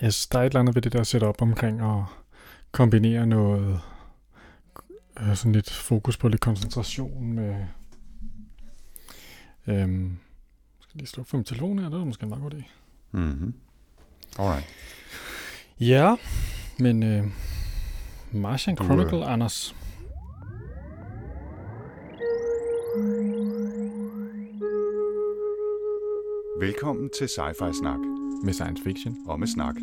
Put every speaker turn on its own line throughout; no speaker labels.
Jeg synes, der er et eller andet ved det der setup omkring at kombinere noget øh, sådan lidt fokus på lidt koncentration med øhm, skal lige slå for min telefon her, det er måske en meget god idé.
Mm-hmm. Alright.
Ja, men øh, Martian
Du, øh,
Chronicle, Anders.
Velkommen til Sci-Fi Snak
Med science fiction.
og med snak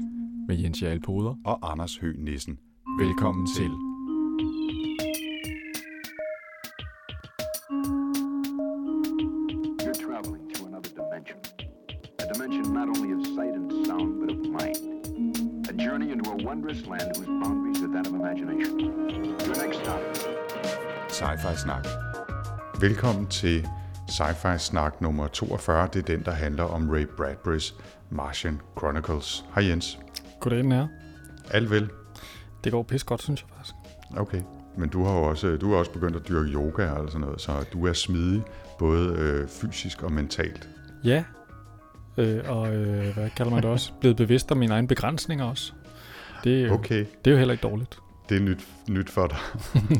Med Jens Jarl Poder.
og Anders Høgh Nissen.
Velkommen til.
You're traveling to another dimension. A dimension not only of sight and sound, but of mind. A journey into a wondrous land whose boundaries are that of imagination. Your next stop,
Sci-Fi Snak. Velkommen til Sci-Fi Snak nummer 42. Det er den, der handler om Ray Bradburys Martian Chronicles. Hej Jens.
Goddag, den her.
Alt vel?
Det går pis godt, synes jeg faktisk.
Okay. Men du har jo også, du har også begyndt at dyrke yoga og sådan noget, så du er smidig, både øh, fysisk og mentalt.
Ja, øh, og øh, hvad kalder man det også? Blevet bevidst om mine egne begrænsninger også. Det, er jo-
Okay,
det er jo heller ikke dårligt.
det er nyt, nyt for dig.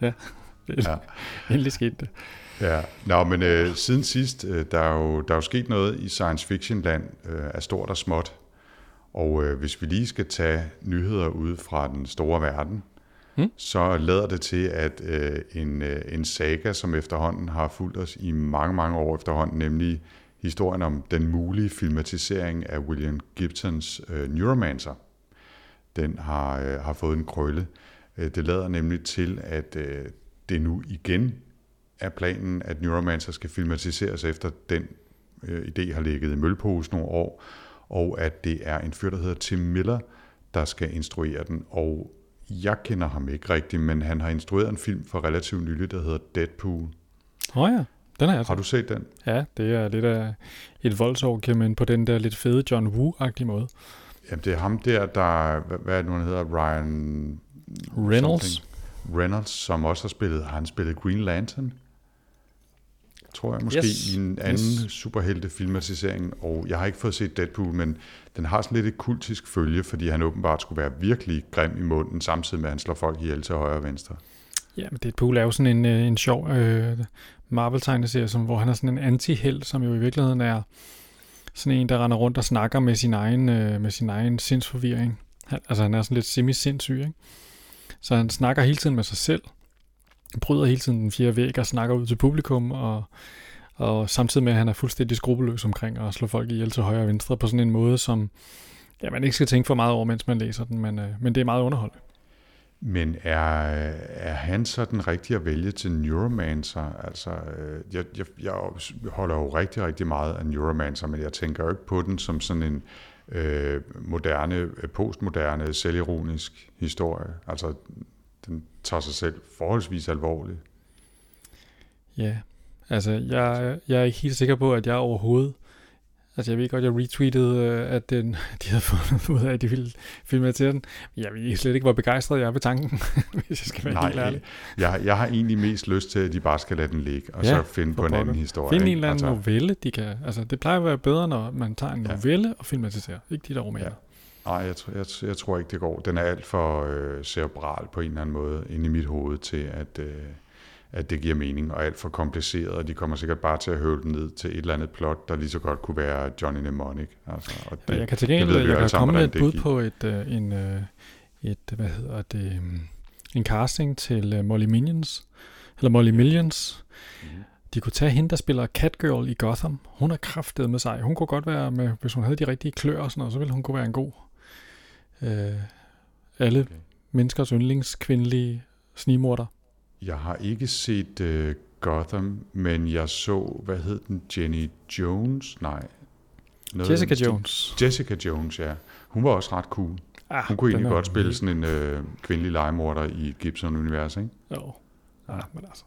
Det er
Ja.
Endelig skete det.
Ja, Nå, men øh, siden sidst, øh, der, er jo, der er jo sket noget i science fiction land øh, af stort og småt. Og øh, hvis vi lige skal tage nyheder ud fra den store verden,
Hmm?
så lader det til, at øh, en, øh, en saga, som efterhånden har fulgt os i mange, mange år efterhånden, nemlig historien om den mulige filmatisering af William Gibsons øh, Neuromancer, den har, øh, har fået en krølle. Øh, det lader nemlig til, at øh, det nu igen er planen, at Neuromancer skal filmatiseres efter den øh, idé har ligget i mølpose nogle år, og at det er en fyr, der hedder Tim Miller, der skal instruere den. Og jeg kender ham ikke rigtigt, men han har instrueret en film for relativt nylig, der hedder Deadpool.
Åh oh ja, den har jeg
Har du set den?
Ja, det er lidt af et voldsorgie, men på den der lidt fede John Woo-agtige måde.
Jamen, det er ham der, der, hvad, hvad er det nu, han hedder? Ryan...
Reynolds.
something. Reynolds, som også har spillet, har han spillet Green Lantern? Tror jeg måske,
Yes.
i en anden
Yes.
superhelte filmatisering. Og jeg har ikke fået set Deadpool, men den har sådan lidt et kultisk følge, fordi han åbenbart skulle være virkelig grim i munden, samtidig med, at han slår folk ihjel til højre og venstre.
Ja, men Deadpool er jo sådan en, øh, en sjov øh, Marvel-tegneserie, som, hvor han er sådan en anti-held, som jo i virkeligheden er sådan en, der render rundt og snakker med sin egen, øh, med sin egen sindsforvirring. Han, altså han er sådan lidt semi-sindssyg, ikke? Så han snakker hele tiden med sig selv, bryder hele tiden den fjerde væg og snakker ud til publikum, og, og samtidig med, at han er fuldstændig skrupelløs omkring at slå folk ihjel til højre og venstre på sådan en måde, som ja, man ikke skal tænke for meget over, mens man læser den, men, øh, men det er meget underholdende.
Men er, er han så den rigtige at vælge til Neuromancer? Altså, øh, jeg, jeg, jeg holder jo rigtig, rigtig meget af Neuromancer, men jeg tænker jo ikke på den som sådan en øh, moderne, postmoderne, selvironisk historie. Altså, den tager sig selv forholdsvis alvorligt.
Ja, altså jeg, jeg er ikke helt sikker på, at jeg overhovedet... Altså jeg ved godt, jeg retweetede, øh, at den, de havde fundet ud af, at de ville filmatisere den. Men jeg ved slet ikke, hvor begejstret jeg er ved tanken, hvis jeg skal være helt ærlig.
jeg, jeg har egentlig mest lyst til, at de bare skal lade den ligge, og
Ja,
så finde på en anden
pokker.
historie.
Find en eller anden
Altså,
novelle, de kan... Altså det plejer at være bedre, når man tager en
Ja.
novelle og filmatiserer. Ikke de der romaner.
Ja. Nej, jeg, jeg, jeg tror ikke, det går. Den er alt for øh, cerebral på en eller anden måde inde i mit hoved til, at, øh, at det giver mening, og alt for kompliceret, og de kommer sikkert bare til at høvle den ned til et eller andet plot, der lige så godt kunne være Johnny Mnemonic. Altså, og
Det, jeg kan til gengæld, jeg kan
sammen,
komme med et bud på et, øh, en, øh, et, hvad hedder det, um, en casting til øh, Molly Minions, eller Molly Millions.
Mhm.
De kunne tage hende, der spiller Catgirl i Gotham. Hun er kraftet med sig. Hun kunne godt være med, hvis hun havde de rigtige klør og sådan noget, så ville hun kunne være en god. Øh, alle
Okay.
menneskers yndlingskvindelige snimorder.
Jeg har ikke set øh, Gotham, men jeg så, hvad hed den, Jenny Jones? Nej. Noget
Jessica
den.
Jones.
Jessica Jones, ja. Hun var også ret cool.
Ah,
Hun kunne egentlig godt spille sådan en øh, kvindelig legemorder i Gibson-universet, ikke?
Jo. Ah, men altså.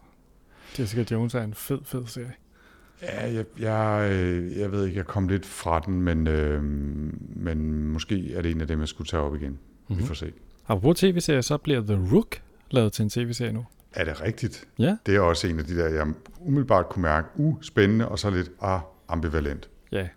Jessica Jones er en fed, fed serie.
Ja, jeg, jeg, øh, jeg ved ikke, jeg kom lidt fra den, men, øh, men måske er det en af dem, jeg skulle tage op igen. Mm-hmm. Vi får se.
Apropos tv-serier, så bliver The Rook lavet til en tv-serie nu.
Er det rigtigt?
Ja.
Det er også en af de der, jeg umiddelbart kunne mærke, uh, spændende, og så lidt ah, ambivalent.
Ja.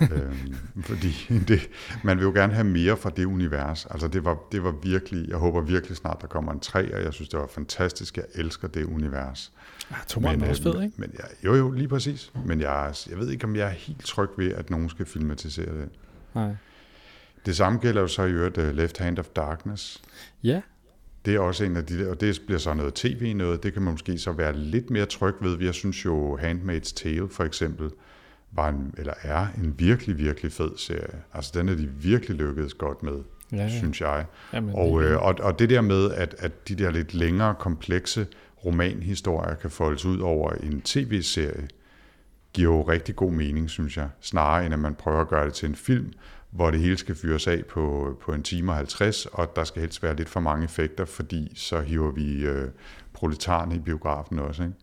Øhm, fordi det, man vil jo gerne have mere fra det univers. Altså det var, det var virkelig, jeg håber virkelig snart, der kommer en tre, og jeg synes, det var fantastisk. Jeg elsker det univers.
Ja, tommeren er også fed, ikke?
Men jeg, jo, jo, lige præcis. Men jeg, jeg ved ikke, om jeg er helt tryg ved, at nogen skal filmatisere det.
Nej.
Det samme gælder jo så i øvrigt uh, Left Hand of Darkness.
Ja,
Det er også en af de der, og det bliver så noget tv noget, det kan man måske så være lidt mere tryg ved. Jeg synes jo Handmaid's Tale for eksempel, var en, eller er en virkelig, virkelig fed serie. Altså den er de virkelig lykkedes godt med,
ja,
ja. synes jeg.
Jamen,
Og,
det-
øh, og, og det der med, at, at de der lidt længere, komplekse romanhistorier kan foldes ud over en tv-serie, giver jo rigtig god mening, synes jeg. Snarere end at man prøver at gøre det til en film, hvor det hele skal fyres af på, på en time og 50, og der skal helst være lidt for mange effekter, fordi så hiver vi øh, proletarerne i biografen også. Ikke?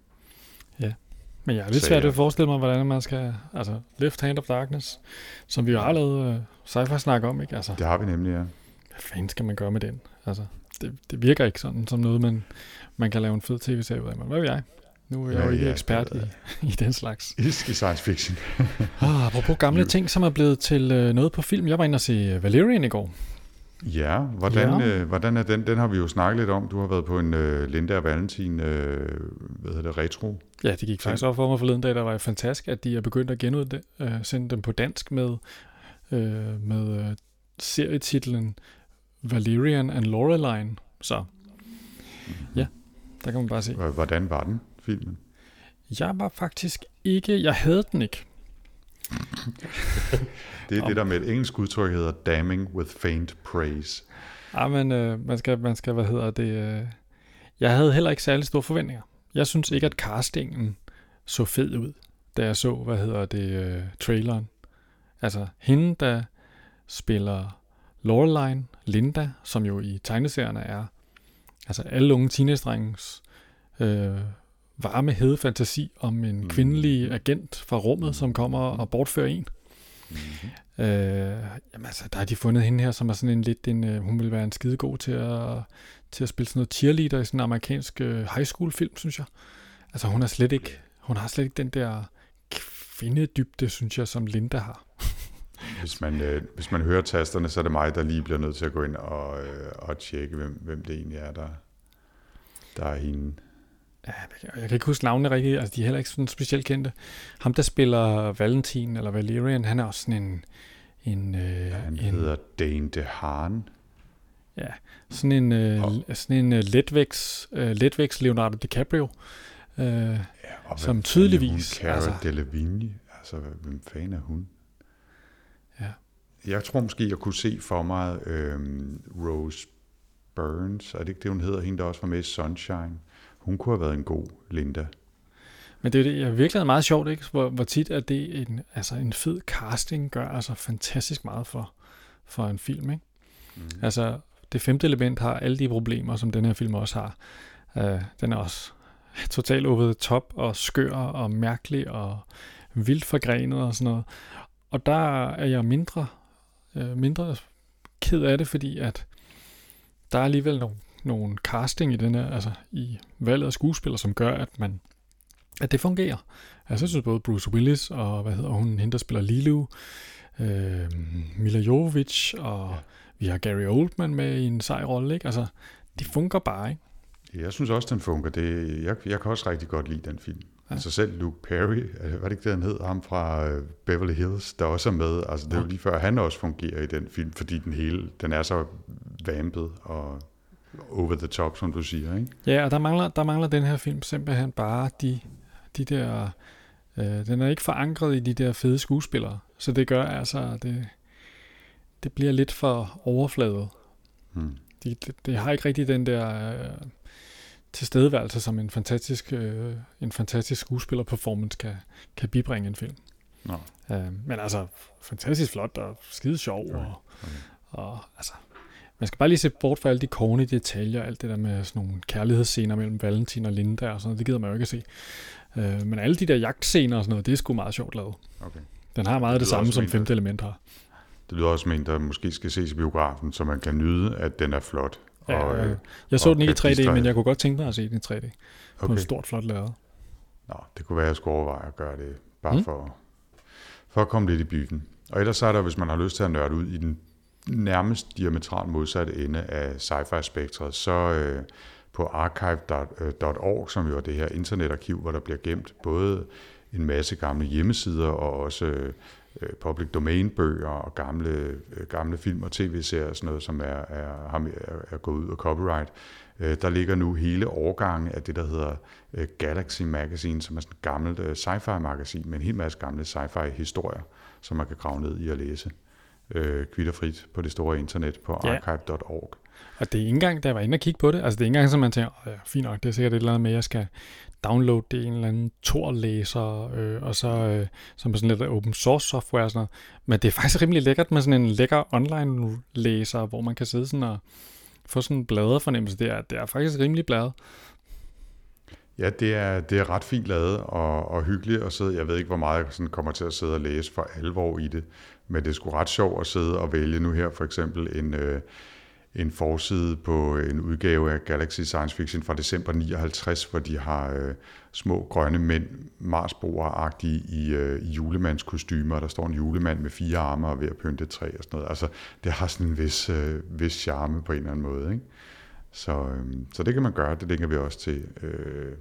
Men jeg er lidt svært at forestille mig, hvordan man skal... Altså, Left Hand of Darkness, som vi jo har lavet uh, sci-fi snak om, ikke? Altså,
Det har vi nemlig, ja.
hvad fanden skal man gøre med den? Altså, det, det virker ikke sådan som noget, man, man kan lave en fed tv-serie ud af. Men hvad ved jeg? Nu er jeg
Ja,
jo ikke
ja,
ekspert i, i den slags.
I, I science fiction.
Ah, apropos gamle ting, som er blevet til øh, noget på film. Jeg var inde og se øh, Valerian i går.
Ja, hvordan,
Ja.
Øh, hvordan er den? Den har vi jo snakket lidt om. Du har været på en øh, Linda og Valentin, øh, hvad hedder det, retro.
Ja, det gik faktisk op for mig forleden dag, der var fantastisk, at de er begyndt at genudsende dem på dansk med, øh, med øh, serietitlen Valerian and Loreline. Så ja, der kan man bare se.
Hvordan var den, filmen?
Jeg var faktisk ikke, jeg havde den ikke.
Det er
Om-
det, der med et engelsk udtryk hedder damning with faint praise.
Ah, men øh, man, skal, man skal, hvad hedder det, øh, jeg havde heller ikke særlig store forventninger. Jeg synes ikke, at castingen så fed ud, da jeg så, hvad hedder det, øh, traileren. Altså, hende, der spiller Loreline, Linda, som jo i tegneserierne er, altså alle unge teenage-drengens øh, varme, hede fantasi om en
Mm.
kvindelig agent fra rummet, som kommer og bortfører en.
Mm-hmm.
Øh, jamen altså, der har de fundet hende her, som er sådan en lidt en, øh, hun vil være en skidegod til at, til at spille sådan noget cheerleader i sådan en amerikansk øh, high school film, synes jeg. Altså hun er slet ikke, hun har slet ikke den der kvindedybde, synes jeg, som Linda har.
Hvis man, øh, hvis man hører tasterne, så er det mig, der lige bliver nødt til at gå ind og, øh, og tjekke, hvem, hvem det egentlig er, der, der er hende.
Ja, jeg kan ikke huske navnene rigtigt, altså de er heller ikke sådan specielt kendte. Ham, der spiller Valentin eller Valerian, han er også sådan en, en, øh,
Han
en
hedder Dane DeHaan.
sådan en, øh,
Og-
sådan en øh, letvæks, øh, letvæks Leonardo DiCaprio. Øh,
Ja, og
Som tydeligvis,
Hun, Cara
altså-
Delevingne. Altså, hvem fanden er hun?
Ja.
Jeg tror måske, jeg kunne se for mig øhm, Rose Burns. Er det ikke det, hun hedder? Hende, der også var med i Sunshine. Hun kunne have været en god Linda.
Men det er det, jeg virkelig er meget sjovt, ikke? Hvor, hvor tit er det en, altså en fed casting gør altså fantastisk meget for, for en film, ikke?
Mm.
Altså, det femte element har alle de problemer, som den her film også har. Uh, den er også totalt over top og skør og mærkelig og vildt forgrenet og sådan noget. Og der er jeg mindre, uh, mindre ked af det, fordi at der er alligevel nogle, nogle casting i den her, altså i valget af skuespillere, som gør, at man at det fungerer. Altså, jeg synes både Bruce Willis og, hvad hedder hun, hende, der spiller Lilu, øh, Mila Jovovich, og ja. Vi har Gary Oldman med i en sej rolle, ikke? Altså, det fungerer bare, ikke?
Jeg synes også, den fungerer. Det, jeg, jeg kan også rigtig godt lide den film.
Ja.
Altså selv Luke Perry, øh, var det ikke det, han hed? Ham fra øh, Beverly Hills, der også er med. Altså det er jo lige før, han også fungerer i den film, fordi den hele, den er så vampet og over the top, som du siger, ikke?
Ja, og der mangler, der mangler den her film simpelthen bare de, de der... Øh, den er ikke forankret i de der fede skuespillere, så det gør altså, det, det bliver lidt for overfladet.
Hmm.
Det, det, det har ikke rigtig den der øh, tilstedeværelse, som en fantastisk, øh, en fantastisk skuespiller-performance kan, kan bibringe en film.
Nå.
Øh, men altså, fantastisk flot og skide sjov.
Okay,
Og,
okay.
og altså, man skal bare lige se bort fra alle de corny detaljer, alt det der med sådan nogle kærlighedsscener mellem Valentin og Linda og sådan noget, det gider man jo ikke at se. Øh, men alle de der jagtscener og sådan noget, det er sgu meget sjovt lavet.
okay.
Den har meget
Det
det, samme, som femte element har.
Det lyder også som en, der måske skal ses i biografen, så man kan nyde, at den er flot.
Ja,
og, øh,
jeg så
og
den ikke i
kan
3D,
distrahere.
men jeg kunne godt tænke mig at se den i 3D. Okay. På et stort, flot lærred.
Nå, det kunne være, at jeg skulle overveje at gøre det, bare mm. for, for at komme lidt i byen. Og ellers så er der, hvis man har lyst til at nørde ud i den nærmest diametralt modsatte ende af sci-fi-spektret, så øh, på archive.org, øh, som jo er det her internetarkiv, hvor der bliver gemt både en masse gamle hjemmesider og også øh, øh public domain bøger og gamle, øh, gamle film og tv-serier og sådan noget, som er, er, er, er gået ud af copyright. Øh, der ligger nu hele årgangen af det, der hedder øh, Galaxy Magazine, som er sådan et gammelt øh, sci-fi magasin med en hel masse gamle sci-fi historier, som man kan grave ned i og læse øh, kvitterfrit på det store internet på ja. archive.org.
Og det er ikke engang, da jeg var inde og kigge på det, altså det er ikke engang, som man tænker, oh, ja, fint nok, det er sikkert et eller andet med, at jeg skal downloade det i en eller anden Tor-læser, øh, og så øh, som sådan lidt open source software og sådan noget. Men det er faktisk rimelig lækkert med sådan en lækker online læser, hvor man kan sidde sådan og få sådan en bladerfornemmelse. Det er, det er faktisk rimelig bladet.
Ja, det er, det er ret fint lavet og, og hyggeligt at sidde. Jeg ved ikke, hvor meget jeg sådan kommer til at sidde og læse for alvor i det, men det er sgu ret sjovt at sidde og vælge nu her for eksempel en, øh, en forside på en udgave af Galaxy Science Fiction fra december 59, hvor de har øh, små grønne mænd, marsboer-agtige i, øh, i julemandskostymer, der står en julemand med fire arme og ved at pynte et træ og sådan noget. Altså, det har sådan en vis, øh, vis charme på en eller anden måde, ikke? Så, øh, så det kan man gøre, det linker vi også til, øh,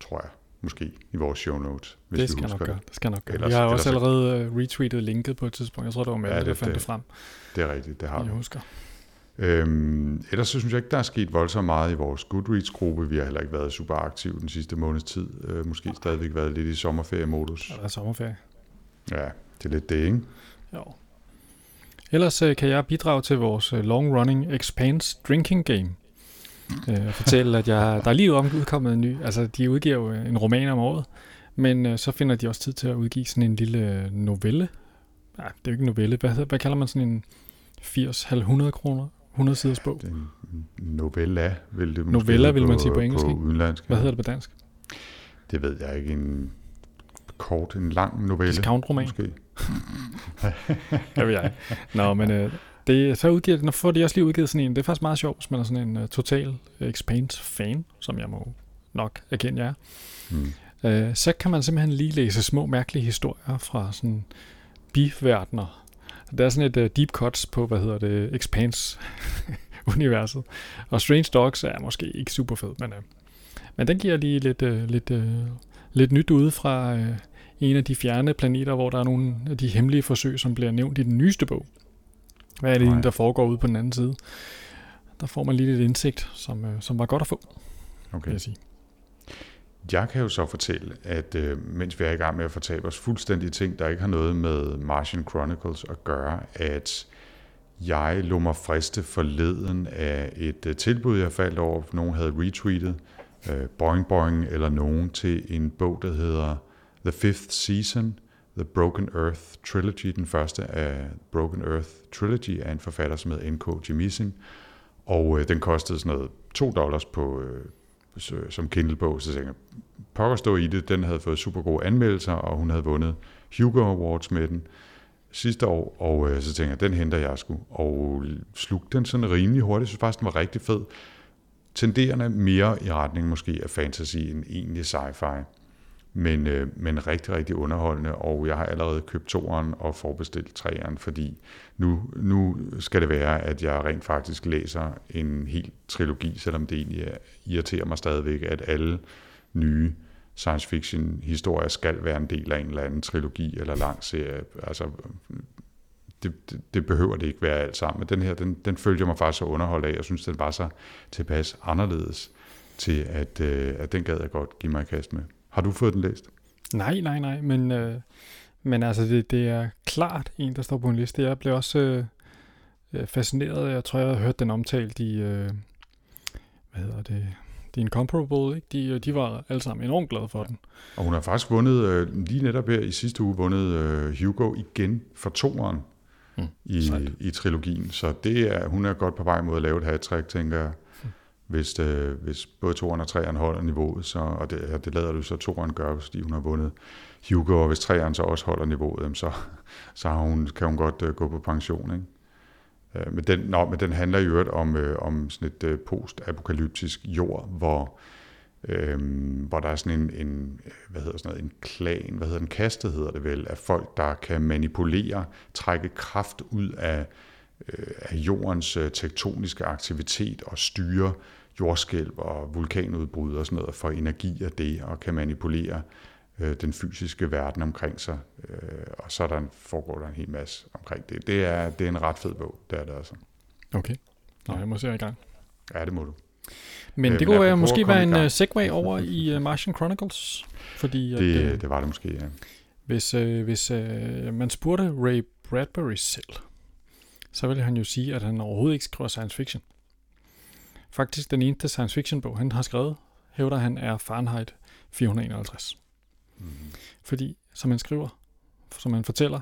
tror jeg, måske i vores show notes.
Hvis det skal vi nok gøre. Det skal nok gøre. Ellers, jeg har også allerede uh, retweetet linket på et tidspunkt. Jeg tror, det var med, ja, det, der fandt det, det frem.
Det er rigtigt, det har
jeg husker.
Øhm, ellers så synes jeg ikke, der er sket voldsomt meget i vores Goodreads-gruppe. Vi har heller ikke været super aktive den sidste måneds tid. Øh, måske stadigvæk været lidt i sommerferie-modus.
Ja, der er sommerferie.
Ja, det er lidt det, ikke?
Jo. Ellers øh, kan jeg bidrage til vores øh, long-running Expanse Drinking Game. Øh, og fortælle, at jeg, der er lige udkommet en ny. Altså, de udgiver jo en roman om året. Men øh, så finder de også tid til at udgive sådan en lille øh, novelle. Nej, det er jo ikke en novelle. Hvad, hvad kalder man sådan en 80-100 kroner 100 siders bog.
Novella, vil det
Novella vil man sige på engelsk.
På udenlandsk.
Hvad hedder det på dansk?
Det ved jeg ikke. En kort, en lang novelle.
Discount-roman. Måske. jeg ved jeg Nå, men øh, det, så udgiver, når får de også lige udgivet sådan en. Det er faktisk meget sjovt, hvis man er sådan en uh, total Expanse-fan, som jeg må nok erkende jer. Hmm. Uh, så kan man simpelthen lige læse små mærkelige historier fra sådan bifverdener der er sådan et uh, deep cuts på, hvad hedder det, Expanse-universet. Og Strange Dogs er måske ikke super fed, men, uh, men den giver lige lidt, uh, lidt, uh, lidt nyt ude fra uh, en af de fjerne planeter, hvor der er nogle af de hemmelige forsøg, som bliver nævnt i den nyeste bog. Hvad er det, Nej. der foregår ude på den anden side? Der får man lige lidt indsigt, som, uh, som var godt at få,
okay. vil jeg sige. Jeg kan jo så fortælle, at øh, mens vi er i gang med at fortabe os fuldstændig ting, der ikke har noget med Martian Chronicles at gøre, at jeg lå mig friste forleden af et uh, tilbud, jeg faldt over, nogen havde retweetet, uh, Boing Boing eller nogen, til en bog, der hedder The Fifth Season, The Broken Earth Trilogy, den første af Broken Earth Trilogy af en forfatter, som hedder N.K. Jemisin, og øh, den kostede sådan noget 2 dollars på, øh, som Kindle-bog, så tænkte jeg, pokker stå i det, den havde fået super gode anmeldelser, og hun havde vundet Hugo Awards med den sidste år, og øh, så tænkte jeg, den henter jeg sgu, og slugte den sådan rimelig hurtigt, så faktisk, den var rigtig fed. Tenderende mere i retning måske af fantasy end egentlig sci-fi, men, øh, men rigtig, rigtig underholdende, og jeg har allerede købt toeren og forbestilt treeren, fordi nu, nu skal det være, at jeg rent faktisk læser en hel trilogi, selvom det egentlig irriterer mig stadigvæk, at alle nye science fiction historier skal være en del af en eller anden trilogi eller lang serie. Altså, det, det, det behøver det ikke være alt sammen. Men den her, den, den følger mig faktisk så underholdt af. Jeg synes, den var så tilpas anderledes til, at, øh, at den gad jeg godt give mig i kast med. Har du fået den læst?
Nej, nej, nej, men, øh, men altså det, det er klart en, der står på en liste. Jeg blev også øh, øh fascineret. Jeg tror, jeg har hørt den omtalt i, øh, hvad hedder det, The Incomparable, ikke? De, øh, de var alle sammen enormt glade for den.
Og hun har faktisk vundet, øh, lige netop her i sidste uge, vundet øh, Hugo igen for toeren mm, i, i trilogien. Så det er, hun er godt på vej mod at lave et hat-trick, tænker jeg. Hvis, øh, hvis både toeren og treeren holder niveauet, så, og det, det lader du så toeren gøre, fordi hun har vundet Hugo, og hvis treeren så også holder niveauet, så, så har hun, kan hun godt øh, gå på pension. Ikke? Øh, men, den, nå, men den handler i øvrigt om, øh, om sådan et øh, post-apokalyptisk jord, hvor øh, hvor der er sådan en, en, hvad hedder sådan noget, en klan, hvad hedder en kaste hedder det vel, af folk, der kan manipulere, trække kraft ud af, øh, af jordens øh, tektoniske aktivitet og styre jordskælv og vulkanudbrud og sådan noget for energi af det, og kan manipulere øh, den fysiske verden omkring sig. Øh, og så der, foregår der en hel masse omkring det. Det er, det er en ret fed bog, det er det altså.
Okay. Nå, jeg må se i gang.
Ja, det må du.
Men
Øh,
det
men
kunne
apropos
måske
at
være en uh, segway over i uh, Martian Chronicles. Fordi at,
Det,
øh,
det var det måske, ja.
hvis, øh, hvis øh, man spurgte Ray Bradbury selv, så ville han jo sige, at han overhovedet ikke skriver science fiction. Faktisk den eneste science fiction bog, han har skrevet, hævder han, er Fahrenheit 451.
Mm.
Fordi, som han skriver, som han fortæller,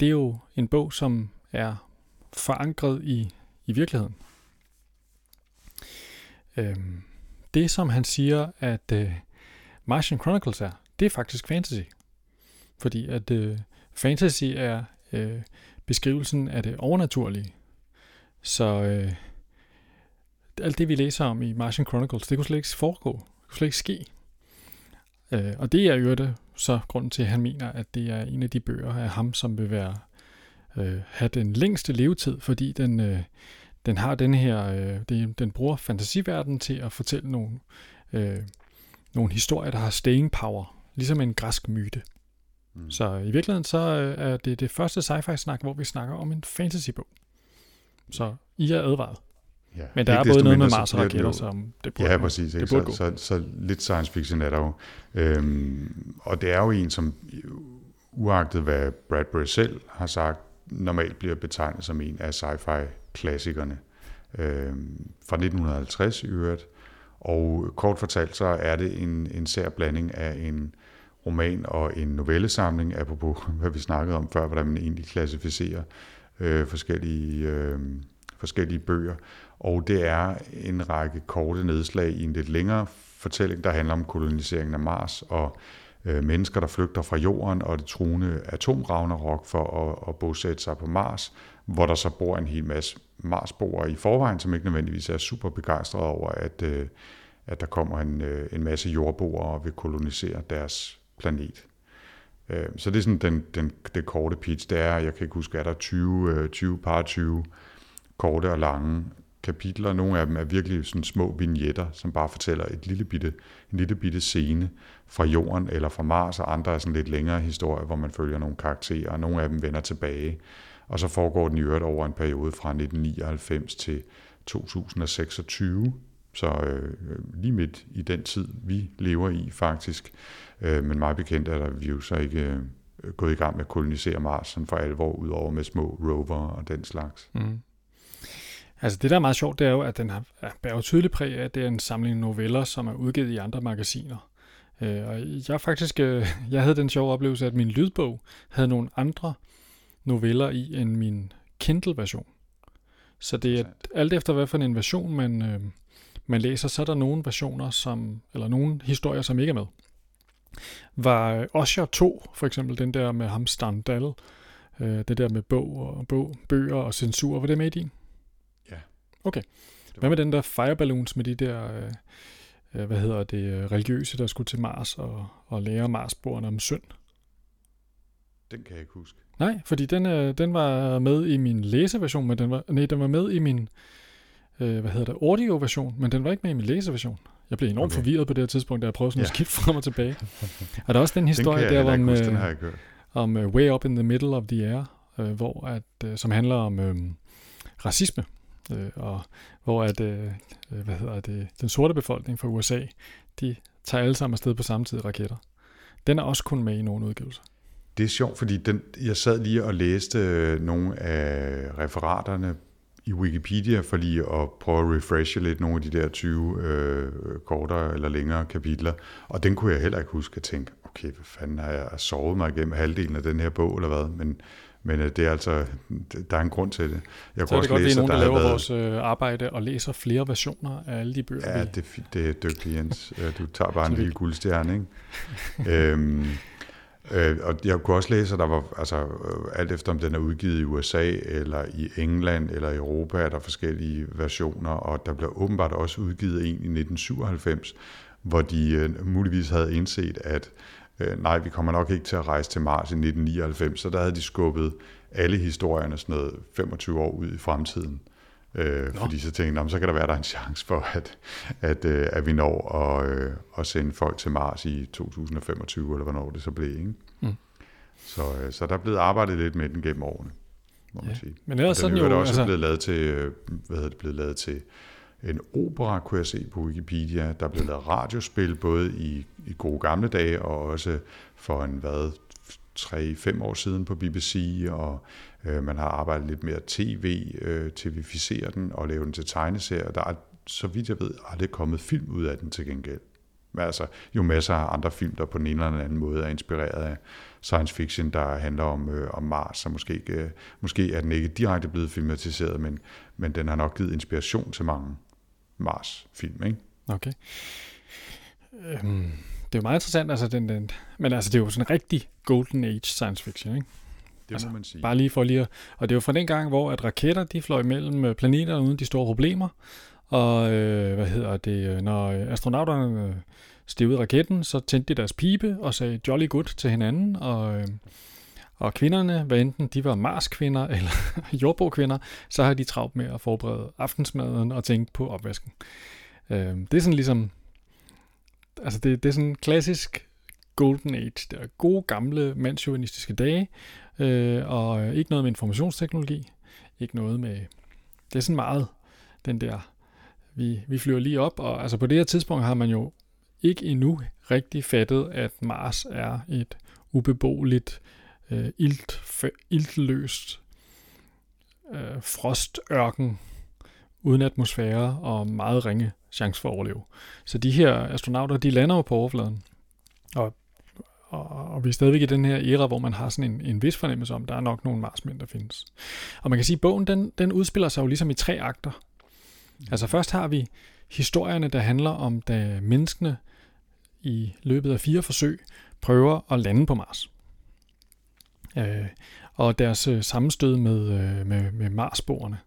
det er jo en bog, som er forankret i, i virkeligheden. Øhm, det, som han siger, at øh, Martian Chronicles er, det er faktisk fantasy. Fordi at øh, fantasy er øh, beskrivelsen af det overnaturlige. Så øh, alt det, vi læser om i Martian Chronicles, det kunne slet ikke foregå. Det kunne slet ikke ske. Øh, og det er jo det, så grunden til, at han mener, at det er en af de bøger af ham, som vil være øh, have den længste levetid, fordi den, øh, den har den her, øh, det, den bruger fantasiverdenen til at fortælle nogle, øh, nogle historier, der har staying power, ligesom en græsk myte.
Mm.
Så i virkeligheden så øh, er det det første sci-fi-snak, hvor vi snakker om en fantasybog. Så I er advaret.
Ja.
Men der er både noget med
så
Mars og raketter, som det burde
Ja, præcis. Ikke?
det burde
Så, så, så lidt science fiction er der jo. Øhm, og det er jo en, som uagtet hvad Bradbury selv har sagt, normalt bliver betegnet som en af sci-fi-klassikerne. Øhm, fra 1950 i øvrigt. Og kort fortalt, så er det en, en sær blanding af en roman og en novellesamling, apropos hvad vi snakkede om før, hvordan man egentlig klassificerer øh, forskellige, øh, forskellige bøger. Og det er en række korte nedslag i en lidt længere fortælling, der handler om koloniseringen af Mars og øh, mennesker, der flygter fra jorden og det truende atomravnerok for at, at bosætte sig på Mars, hvor der så bor en hel masse Marsboere i forvejen, som ikke nødvendigvis er super begejstrede over, at, øh, at der kommer en, øh, en masse jordboere og vil kolonisere deres planet. Øh, Så det er sådan den, den, det korte pitch. Det er, jeg kan ikke huske, er der 20, øh, 20 par 20 korte og lange kapitler. Nogle af dem er virkelig sådan små vignetter, som bare fortæller et lille bitte, en lille bitte scene fra jorden eller fra Mars, og andre er sådan lidt længere historier, hvor man følger nogle karakterer, og nogle af dem vender tilbage. Og så foregår den i øvrigt over en periode fra 1999 til 2026, så øh, lige midt i den tid, vi lever i faktisk. Øh, men meget bekendt er der vi jo så ikke øh, gået i gang med at kolonisere Mars sådan for alvor, udover med små rover og den slags.
Mm. Altså det, der er meget sjovt, det er jo, at den har, er, bærer tydeligt præg af, at det er en samling noveller, som er udgivet i andre magasiner. Øh, og jeg faktisk, øh, jeg havde den sjove oplevelse, at min lydbog havde nogle andre noveller i end min Kindle-version. Så det er alt efter, hvad for en version man, øh, man læser, så er der nogle versioner, som, eller nogle historier, som ikke er med. Var øh, Osher 2, for eksempel den der med ham Standal, øh, det der med bog og bog, bøger og censur, var det med i din? Okay. Hvad med den der fireballoons med de der, øh, øh, hvad hedder det, øh, religiøse, der skulle til Mars og, og lære Marsborerne om synd?
Den kan jeg ikke huske.
Nej, fordi den, øh, den var med i min læseversion, men den var, nej, den var med i min, øh, hvad hedder det, audio-version, men den var ikke med i min læseversion. Jeg blev enormt
Okay.
forvirret på det her tidspunkt, da jeg prøvede sådan at
Ja.
skifte frem og tilbage. og der er også den
Den
historie
jeg
der, om,
huske, den
øh,
har
om uh, Way Up in the Middle of the Air, øh, hvor at, øh, som handler om øh, racisme, øh, og hvor at, øh, øh, hvad hedder det, den sorte befolkning fra USA, de tager alle sammen afsted på samme tid raketter. Den er også kun med i nogle udgivelser.
Det er sjovt, fordi den, jeg sad lige og læste øh, nogle af referaterne i Wikipedia for lige at prøve at refreshe lidt nogle af de der 20 øh, kortere eller længere kapitler. Og den kunne jeg heller ikke huske at tænke, okay, hvad fanden har jeg sovet mig igennem halvdelen af den her bog, eller hvad? Men, men øh, det er altså, der er en grund til det. Jeg
Så er det godt, det er
læse,
nogen, der
havde
laver
været-
vores øh, arbejde og læser flere versioner af alle de bøger.
Ja,
vi-
det, er det er dygtigt, Jens. Øh, Du tager bare en lille guldstjerne, ikke? øhm, øh, og jeg kunne også læse, at der var, altså, øh, alt efter om den er udgivet i USA, eller i England, eller i Europa, er der forskellige versioner, og der blev åbenbart også udgivet en i 1997, hvor de øh, muligvis havde indset, at øh, nej, vi kommer nok ikke til at rejse til Mars i 1999, så der havde de skubbet alle historierne sådan noget 25 år ud i fremtiden. Øh, fordi så tænkte jeg, så kan der være, der er en chance for, at, at, øh, at vi når at, øh, at sende folk til Mars i 2025, eller hvornår det så blev. Ikke? Mm. Så, øh, så der er blevet arbejdet lidt med den gennem årene, må ja. man sige.
Men ellers
og
den
er
jo,
også
altså...
blevet lavet til, øh, hvad hedder det, blevet lavet til en opera, kunne jeg se på Wikipedia. Der blev lavet radiospil, både i, i gode gamle dage, og også for en, hvad, 3-5 år siden på BBC, og øh, man har arbejdet lidt mere tv, øh, tv-ficere den og lave den til tegneserier. Der er, så vidt jeg ved, aldrig kommet film ud af den til gengæld. Men altså, jo masser af andre film, der på den ene eller anden måde er inspireret af science fiction, der handler om, øh, om Mars, så måske, ikke, øh, måske er den ikke direkte blevet filmatiseret, men, men den har nok givet inspiration til mange Mars-film, ikke?
Okay. Øhm, det er jo meget interessant, altså den, den, men altså det er jo sådan en rigtig golden age science fiction, ikke?
Det altså, må man sige.
Bare lige for lige at, og det er jo fra den gang, hvor at raketter, de fløj mellem øh, planeterne uden de store problemer, og øh, hvad hedder det, øh, når astronauterne steg ud af raketten, så tændte de deres pibe og sagde jolly good til hinanden, og, øh, og kvinderne, hvad enten de var marskvinder eller jordbogkvinder, så har de travlt med at forberede aftensmaden og tænke på opvasken. Øh, det er sådan ligesom, altså det, det er sådan klassisk golden age, det er gode gamle mandsjuvenistiske dage, øh, og ikke noget med informationsteknologi, ikke noget med, det er sådan meget den der, vi, vi flyver lige op, og altså på det her tidspunkt har man jo ikke endnu rigtig fattet, at Mars er et ubeboeligt, øh, ilt, iltløst øh, frostørken uden atmosfære og meget ringe chance for at overleve. Så de her astronauter, de lander jo på overfladen. Og, og, og vi er stadigvæk i den her era, hvor man har sådan en, en vis fornemmelse om, der er nok nogle marsmænd, der findes. Og man kan sige, at bogen den, den udspiller sig jo ligesom i tre akter. Altså først har vi historierne, der handler om, da menneskene i løbet af fire forsøg prøver at lande på Mars. Øh, og deres øh, sammenstød med, øh, med, med Marsboerne.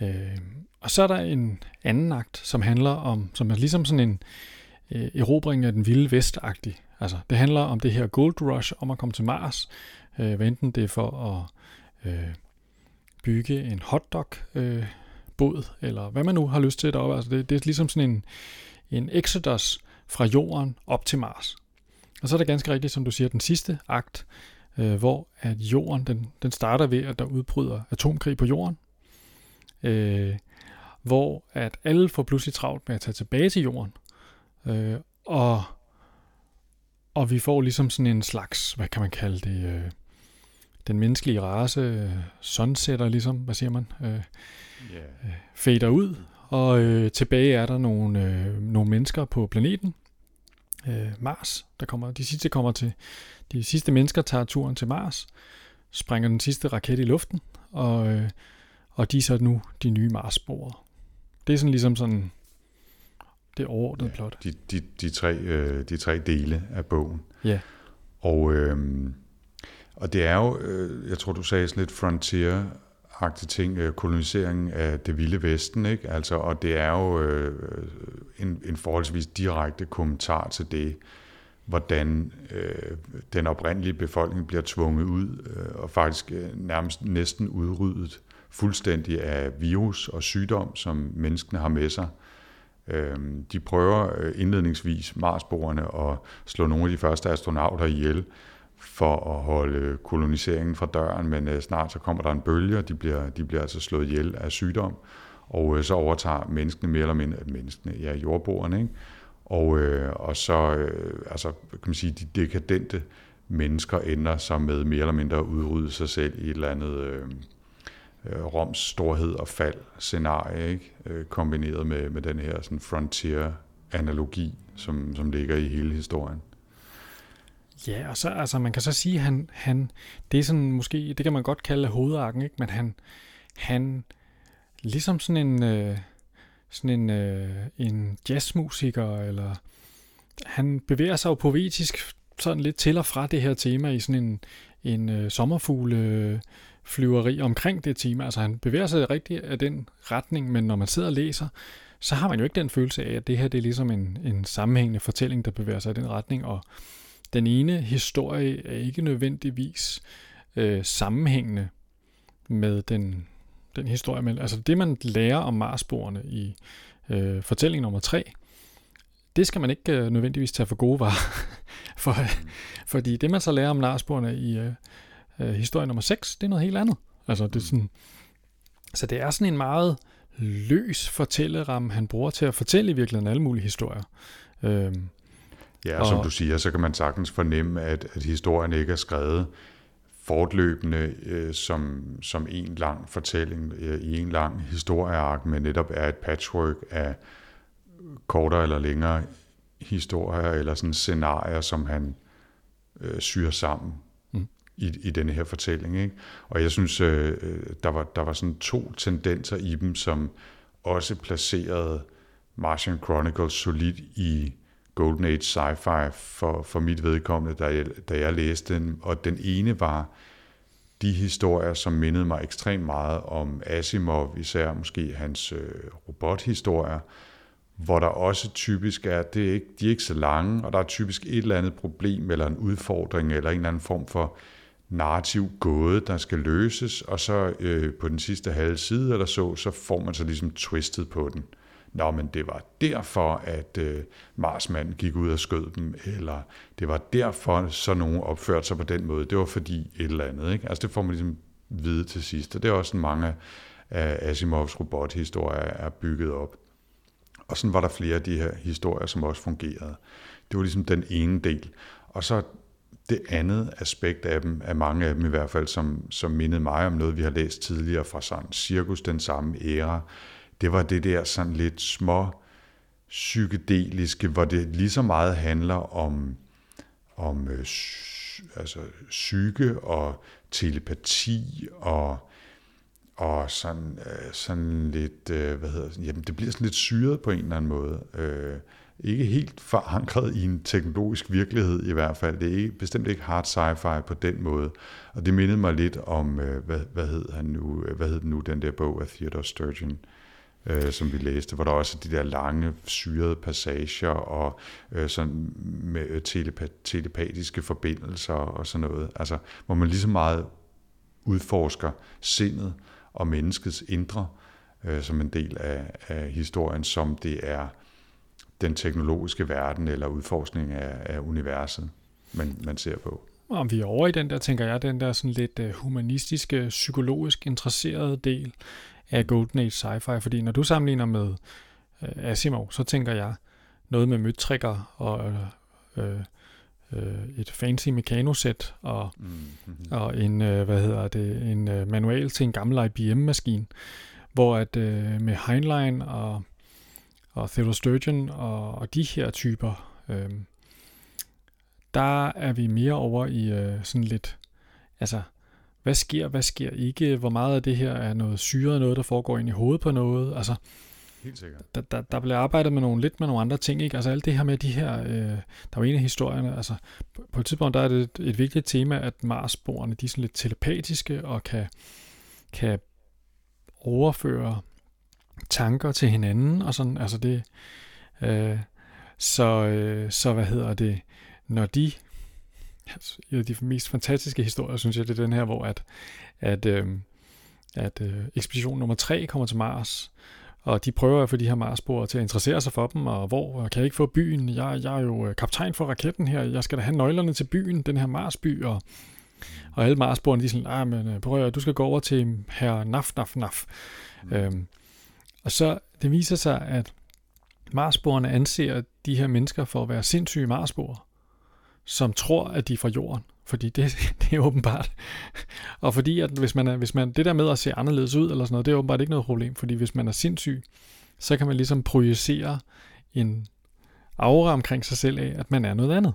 Øh, og så er der en anden akt, som handler om, som er ligesom sådan en øh, erobring af den vilde vest -agtig. Altså, det handler om det her gold rush, om at komme til Mars, øh, hvad enten det er for at øh, bygge en hotdog øh, båd, eller hvad man nu har lyst til deroppe. Altså, det, det er ligesom sådan en, en exodus fra jorden op til Mars. Og så er det ganske rigtigt, som du siger, den sidste akt, øh, hvor at jorden, den, den starter ved, at der udbryder atomkrig på jorden, øh, hvor at alle får pludselig travlt med at tage tilbage til jorden, øh, og, og vi får ligesom sådan en slags, hvad kan man kalde det, øh, den menneskelige race øh, sunsetter ligesom, hvad siger man, øh, yeah. øh, fader ud, og øh, tilbage er der nogle, øh, nogle mennesker på planeten, øh, Mars, der kommer, de sidste kommer til, de sidste mennesker tager turen til Mars, springer den sidste raket i luften, og, øh, og de er så nu de nye Mars-sporer. Det er sådan ligesom sådan det overordnede ja, plot.
De, de, de, tre, øh, de tre dele af bogen.
Ja.
Og, øh, og det er jo, øh, jeg tror du sagde sådan lidt frontier agtige ting, øh, koloniseringen af det vilde vesten, ikke? Altså, og det er jo øh, en, en forholdsvis direkte kommentar til det, hvordan øh, den oprindelige befolkning bliver tvunget ud øh, og faktisk øh, nærmest næsten udryddet fuldstændig af virus og sygdom, som menneskene har med sig. Øh, de prøver øh, indledningsvis Marsborerne at slå nogle af de første astronauter ihjel, for at holde koloniseringen fra døren, men øh, snart så kommer der en bølge, og de bliver, de bliver altså slået ihjel af sygdom, og øh, så overtager menneskene mere eller mindre, menneskene, ja, jordboerne, ikke? Og, øh, og så, øh, altså, kan man sige, de dekadente mennesker ender så med mere eller mindre at udrydde sig selv i et eller andet øh, øh, Roms storhed og fald scenarie, ikke? Øh, kombineret med, med den her sådan frontier-analogi, som, som ligger i hele historien.
Ja, og så, altså, man kan så sige, han, han, det er sådan måske, det kan man godt kalde hovedarken, ikke? men han, han, ligesom sådan en, øh, sådan en, øh, en jazzmusiker, eller han bevæger sig jo poetisk sådan lidt til og fra det her tema i sådan en, en øh, sommerfugle øh, flyveri omkring det tema. Altså han bevæger sig rigtig af den retning, men når man sidder og læser, så har man jo ikke den følelse af, at det her det er ligesom en, en sammenhængende fortælling, der bevæger sig i den retning, og den ene historie er ikke nødvendigvis øh, sammenhængende med den, den historie. Men altså det, man lærer om Marsborene i øh, fortælling nummer 3, det skal man ikke øh, nødvendigvis tage for gode varer. for, mm. fordi det, man så lærer om Marsborene i øh, øh, historie nummer 6, det er noget helt andet. Altså, det er sådan, så det er sådan en meget løs fortælleramme, han bruger til at fortælle i virkeligheden alle mulige historier. Øhm,
ja, og som du siger, så kan man sagtens fornemme, at, at historien ikke er skrevet fortløbende øh, som, som en lang fortælling øh, i en lang historieark, men netop er et patchwork af kortere eller længere historier eller sådan scenarier, som han øh, syr sammen mm. i, i denne her fortælling. Ikke? Og jeg synes, øh, der, var, der var sådan to tendenser i dem, som også placerede Martian Chronicles solidt i Golden Age sci-fi for, for mit vedkommende, da jeg, da jeg læste den. Og den ene var de historier, som mindede mig ekstremt meget om Asimov, især måske hans øh, robothistorier, hvor der også typisk er, det er ikke, de er ikke så lange, og der er typisk et eller andet problem, eller en udfordring, eller en eller anden form for narrativ gåde, der skal løses, og så øh, på den sidste halve side eller så, så får man så ligesom twistet på den. Nå, men det var derfor, at øh, Marsmanden gik ud og skød dem, eller det var derfor, så nogen opførte sig på den måde. Det var fordi et eller andet. Ikke? Altså det får man ligesom vide til sidst, og det er også sådan mange af Asimovs robothistorier er bygget op. Og sådan var der flere af de her historier, som også fungerede. Det var ligesom den ene del. Og så det andet aspekt af dem, af mange af dem i hvert fald, som, som mindede mig om noget, vi har læst tidligere fra sådan Cirkus, den samme æra, det var det der sådan lidt små psykedeliske, hvor det lige så meget handler om, om øh, altså psyke og telepati og og sådan, øh, sådan lidt, øh, hvad hedder jamen det bliver sådan lidt syret på en eller anden måde. Øh, ikke helt forankret i en teknologisk virkelighed i hvert fald. Det er ikke, bestemt ikke hard sci-fi på den måde. Og det mindede mig lidt om, øh, hvad, hvad hed han nu, øh, hvad hed nu den der bog af Theodore Sturgeon, øh, som vi læste, hvor der også er de der lange, syrede passager og øh, sådan med øh, telepa- telepatiske forbindelser og sådan noget. Altså, hvor man lige så meget udforsker sindet og menneskets indre øh, som en del af, af historien, som det er den teknologiske verden eller udforskning af, af universet, man, man ser på.
Om vi er over i den der, tænker jeg, den der sådan lidt øh, humanistiske, psykologisk interesserede del af Golden Age sci-fi, fordi når du sammenligner med øh, Asimov, så tænker jeg noget med møtrikker og øh, øh, et fancy mekanosæt og, mm-hmm. og en, øh, hvad hedder det, en øh, manual til en gammel IBM-maskine, hvor at øh, med Heinlein og, og Theodore Sturgeon og, og de her typer, øh, der er vi mere over i øh, sådan lidt, altså hvad sker, hvad sker ikke, hvor meget af det her er noget syret, noget der foregår ind i hovedet på noget, altså
Helt sikkert.
Der, der, der bliver arbejdet med nogle, lidt med nogle andre ting, ikke? Altså alt det her med de her, øh, der var en af historierne, altså på, et tidspunkt der er det et, et vigtigt tema, at Marsborerne, de er sådan lidt telepatiske og kan, kan overføre tanker til hinanden, og sådan, altså det, øh, så, øh, så hvad hedder det, når de en af de mest fantastiske historier, synes jeg, det er den her, hvor at, at, øh, at øh, ekspedition nummer 3 kommer til Mars, og de prøver at få de her Marsboere til at interessere sig for dem, og hvor kan jeg ikke få byen? Jeg, jeg er jo øh, kaptajn for raketten her, jeg skal da have nøglerne til byen, den her Marsby, og, og alle Marsboerne, de er sådan, ah, men øh, prøv at, du skal gå over til her Naf, Naf, Naf. Mm. Øhm, og så, det viser sig, at Marsboerne anser de her mennesker for at være sindssyge Marsboere som tror, at de er fra jorden. Fordi det, det er åbenbart. Og fordi, at hvis man, er, hvis man, det der med at se anderledes ud, eller sådan noget, det er åbenbart ikke noget problem. Fordi hvis man er sindssyg, så kan man ligesom projicere en aura omkring sig selv af, at man er noget andet.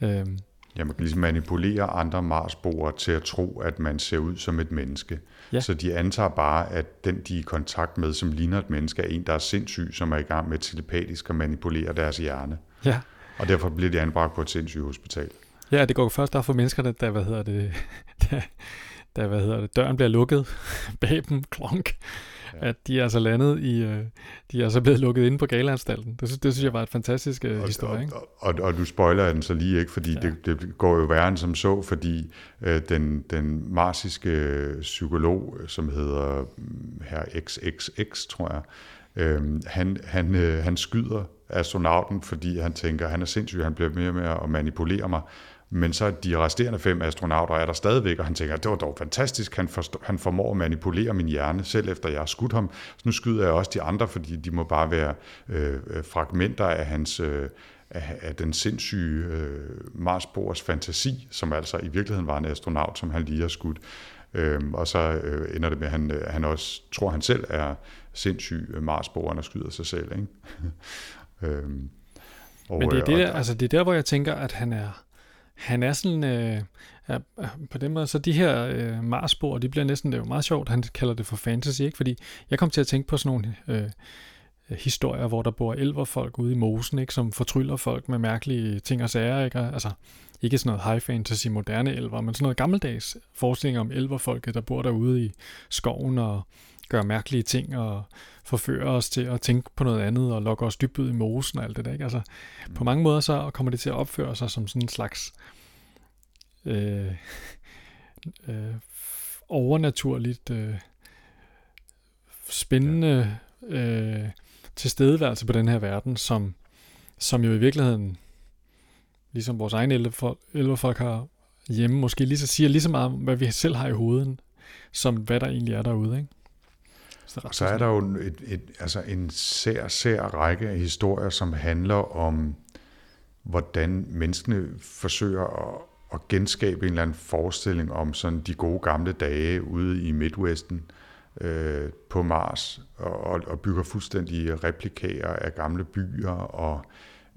Øhm. Ja, man kan ligesom manipulere andre Marsboere til at tro, at man ser ud som et menneske. Ja. Så de antager bare, at den, de er i kontakt med, som ligner et menneske, er en, der er sindssyg, som er i gang med telepatisk at manipulere deres hjerne.
Ja.
Og derfor bliver de anbragt på et sindssygt hospital.
Ja, det går først der for mennesker, der, hvad hedder det, der, da hvad hedder det, døren bliver lukket bag dem, klonk, ja. at de er altså landet i, øh, de er altså blevet lukket inde på galanstalten. Det, synes, det synes jeg var et fantastisk øh, historie. Ikke?
Og, og, og, og du spoiler den så lige ikke, fordi ja. det, det går jo værre end som så, fordi øh, den, den marsiske psykolog, som hedder mm, her XXX, tror jeg, øh, han, han, øh, han skyder astronauten, fordi han tænker, han er sindssyg, han bliver mere med at manipulere mig. Men så de resterende fem astronauter er der stadigvæk, og han tænker, det var dog fantastisk, han, forstår, han formår at manipulere min hjerne, selv efter jeg har skudt ham. Så nu skyder jeg også de andre, fordi de må bare være øh, øh fragmenter af hans... Øh, af, af den sindssyge øh, Marsbors fantasi, som altså i virkeligheden var en astronaut, som han lige har skudt. Øhm, og så øh, ender det med, at han, øh, han også tror, han selv er sindssyg øh, Marsboren og skyder sig selv. Ikke?
øhm, og, Men det er, det, der, altså, det er der, hvor jeg tænker, at han er han er sådan, øh, ja, på den måde, så de her øh, Marsbor, de bliver næsten, det er jo meget sjovt, han kalder det for fantasy, ikke? Fordi jeg kom til at tænke på sådan nogle øh, historier, hvor der bor elverfolk ude i mosen, ikke? Som fortryller folk med mærkelige ting og sager, ikke? Altså, ikke sådan noget high fantasy, moderne elver, men sådan noget gammeldags forestilling om elverfolket, der bor derude i skoven og gør mærkelige ting og forfører os til at tænke på noget andet og lokker os dybt ud i mosen og alt det der. Ikke? Altså, mm. På mange måder så kommer det til at opføre sig som sådan en slags øh, øh, overnaturligt øh, spændende øh, tilstedeværelse på den her verden, som, som jo i virkeligheden, ligesom vores egne elverfolk har hjemme, måske lige så siger lige så meget om, hvad vi selv har i hovedet, som hvad der egentlig er derude. Ikke?
Så, og så er der jo et, et, altså en sær, sær række af historier, som handler om, hvordan menneskene forsøger at, at genskabe en eller anden forestilling om sådan de gode gamle dage ude i Midwesten øh, på Mars, og, og bygger fuldstændige replikager af gamle byer, og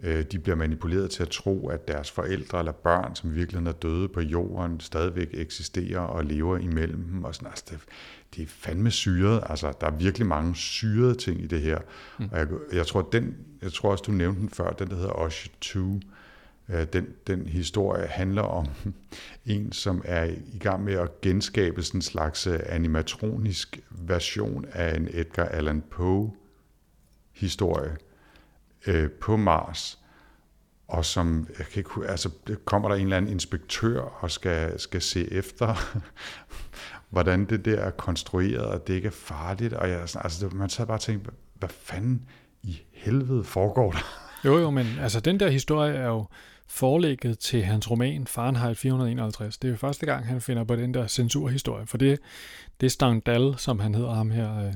øh, de bliver manipuleret til at tro, at deres forældre eller børn, som virkelig er døde på jorden, stadigvæk eksisterer og lever imellem dem. Og sådan, altså det, det er fandme syret. Altså, der er virkelig mange syrede ting i det her. Mm. Og jeg, jeg, tror, den, jeg tror også, du nævnte den før, den der hedder Osh 2. Øh, den, den historie handler om en, som er i gang med at genskabe sådan en slags øh, animatronisk version af en Edgar Allan Poe historie øh, på Mars, og som jeg kan ikke, altså, kommer der en eller anden inspektør og skal, skal se efter, hvordan det der er konstrueret, og det ikke er farligt. Og jeg, altså, man så bare tænkt, hvad fanden i helvede foregår der?
Jo, jo, men altså den der historie er jo forlægget til hans roman Fahrenheit 451. Det er jo første gang, han finder på den der censurhistorie, for det, det er Stendhal, som han hedder ham her, øh,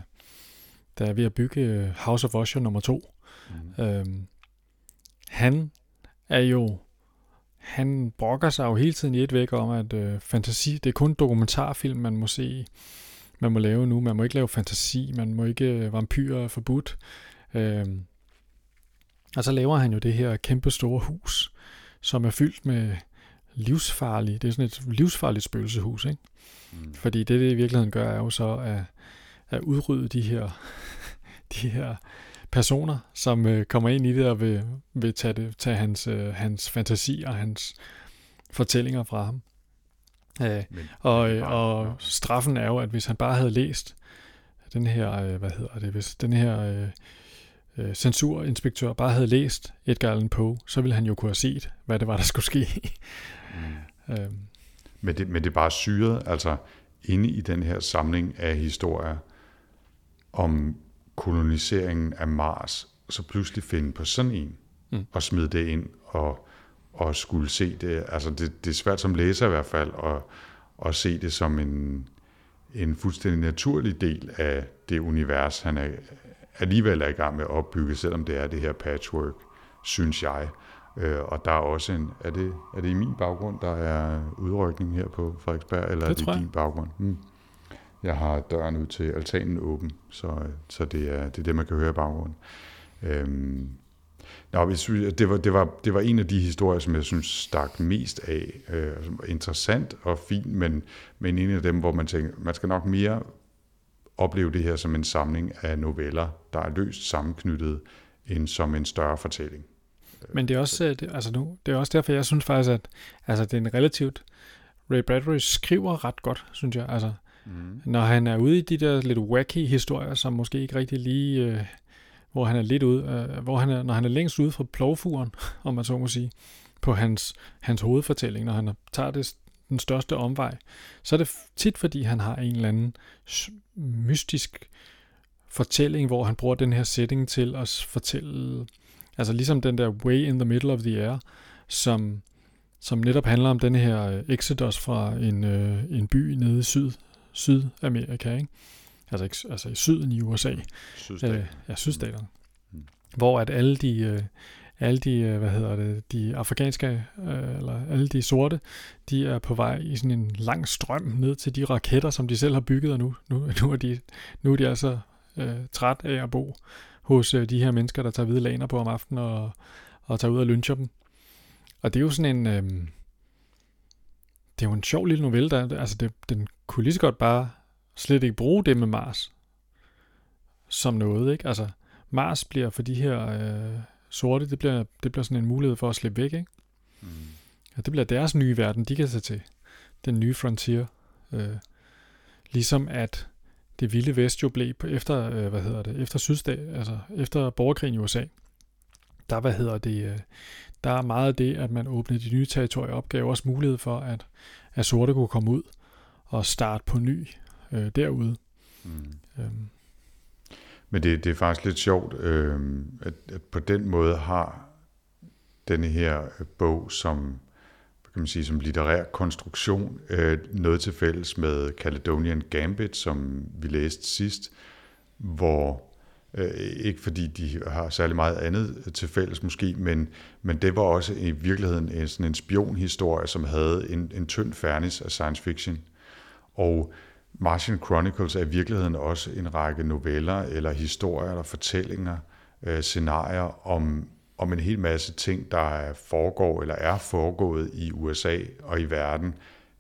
der er ved at bygge øh, House of Usher nummer 2. Mm. Øhm, han er jo han brokker sig jo hele tiden i et væk om, at øh, fantasi, det er kun dokumentarfilm, man må se, man må lave nu. Man må ikke lave fantasi, man må ikke øh, vampyrer forbudt. Øh, og så laver han jo det her kæmpe store hus, som er fyldt med livsfarlige, det er sådan et livsfarligt spøgelsehus, ikke? Mm. Fordi det, det i virkeligheden gør, er jo så at, at udrydde de her, de her personer, som øh, kommer ind i det og vil, vil tage, det, tage hans, øh, hans fantasi og hans fortællinger fra ham. Øh, men, og, men og straffen er jo, at hvis han bare havde læst den her, øh, hvad hedder det, hvis den her øh, øh, censurinspektør bare havde læst Edgar Allan Poe, så ville han jo kunne have set, hvad det var, der skulle ske.
mm. øh. men, det, men det er bare syret, altså inde i den her samling af historier om koloniseringen af Mars, så pludselig finde på sådan en, mm. og smide det ind, og, og skulle se det. Altså det, det er svært som læser i hvert fald, at, at se det som en, en fuldstændig naturlig del af det univers, han er, alligevel er i gang med at opbygge, selvom det er det her patchwork, synes jeg. Øh, og der er også en, er det, er det i min baggrund, der er udrykning her på Frederiksberg, eller det er det i din baggrund? Hmm. Jeg har døren ud til altanen åben, så, så det, er, det er det, man kan høre i baggrunden. Øhm, Nå, det, var, det, var, det var en af de historier, som jeg synes stak mest af. Øh, interessant og fin, men, men en af dem, hvor man tænker, man skal nok mere opleve det her som en samling af noveller, der er løst sammenknyttet, end som en større fortælling.
Men det er også, øh, det, altså nu, det er også derfor, jeg synes faktisk, at altså, det er en relativt Ray Bradbury skriver ret godt, synes jeg. Altså, mm. Når han er ude i de der lidt wacky historier, som måske ikke rigtig lige... Øh, hvor han er lidt ude, øh, hvor han er, når han er længst ude fra plovfuren, om man så må sige, på hans, hans hovedfortælling, når han tager det, den største omvej, så er det tit, fordi han har en eller anden mystisk fortælling, hvor han bruger den her setting til at fortælle, altså ligesom den der Way in the Middle of the Air, som, som netop handler om den her øh, exodus fra en, øh, en by nede i syd, Sydamerika, ikke? Altså, ikke, altså i syden i USA.
Sydstater. Øh,
ja, sydstaterne. Mm. Hvor at alle de, øh, alle de, øh, hvad hedder det, de afrikanske, øh, eller alle de sorte, de er på vej i sådan en lang strøm ned til de raketter, som de selv har bygget, og nu, nu, nu, er, de, nu er de altså øh, træt af at bo hos øh, de her mennesker, der tager hvide laner på om aftenen og, og tager ud og lyncher dem. Og det er jo sådan en... Øh, det er jo en sjov lille novelle, der, altså det, den kunne lige så godt bare slet ikke bruge det med Mars som noget, ikke? Altså, Mars bliver for de her øh, sorte, det bliver, det bliver sådan en mulighed for at slippe væk, ikke? Mm. Ja, det bliver deres nye verden, de kan tage til. Den nye frontier. Øh, ligesom at det vilde vest jo blev efter, øh, hvad hedder det, efter sydstat, altså efter borgerkrigen i USA, der, hvad hedder det, øh, der er meget af det, at man åbnede de nye territorier op, gav også mulighed for, at, at sorte kunne komme ud og starte på ny øh, derude. Mm. Øhm.
Men det, det er faktisk lidt sjovt, øh, at, at på den måde har denne her bog som kan man sige, som litterær konstruktion øh, noget til fælles med Caledonian Gambit, som vi læste sidst, hvor øh, Øh, ikke fordi de har særlig meget andet til fælles måske, men, men det var også i virkeligheden en, sådan en spionhistorie, som havde en, en tynd fernis af science fiction. Og Martian Chronicles er i virkeligheden også en række noveller eller historier eller fortællinger, øh, scenarier om, om en hel masse ting, der foregår eller er foregået i USA og i verden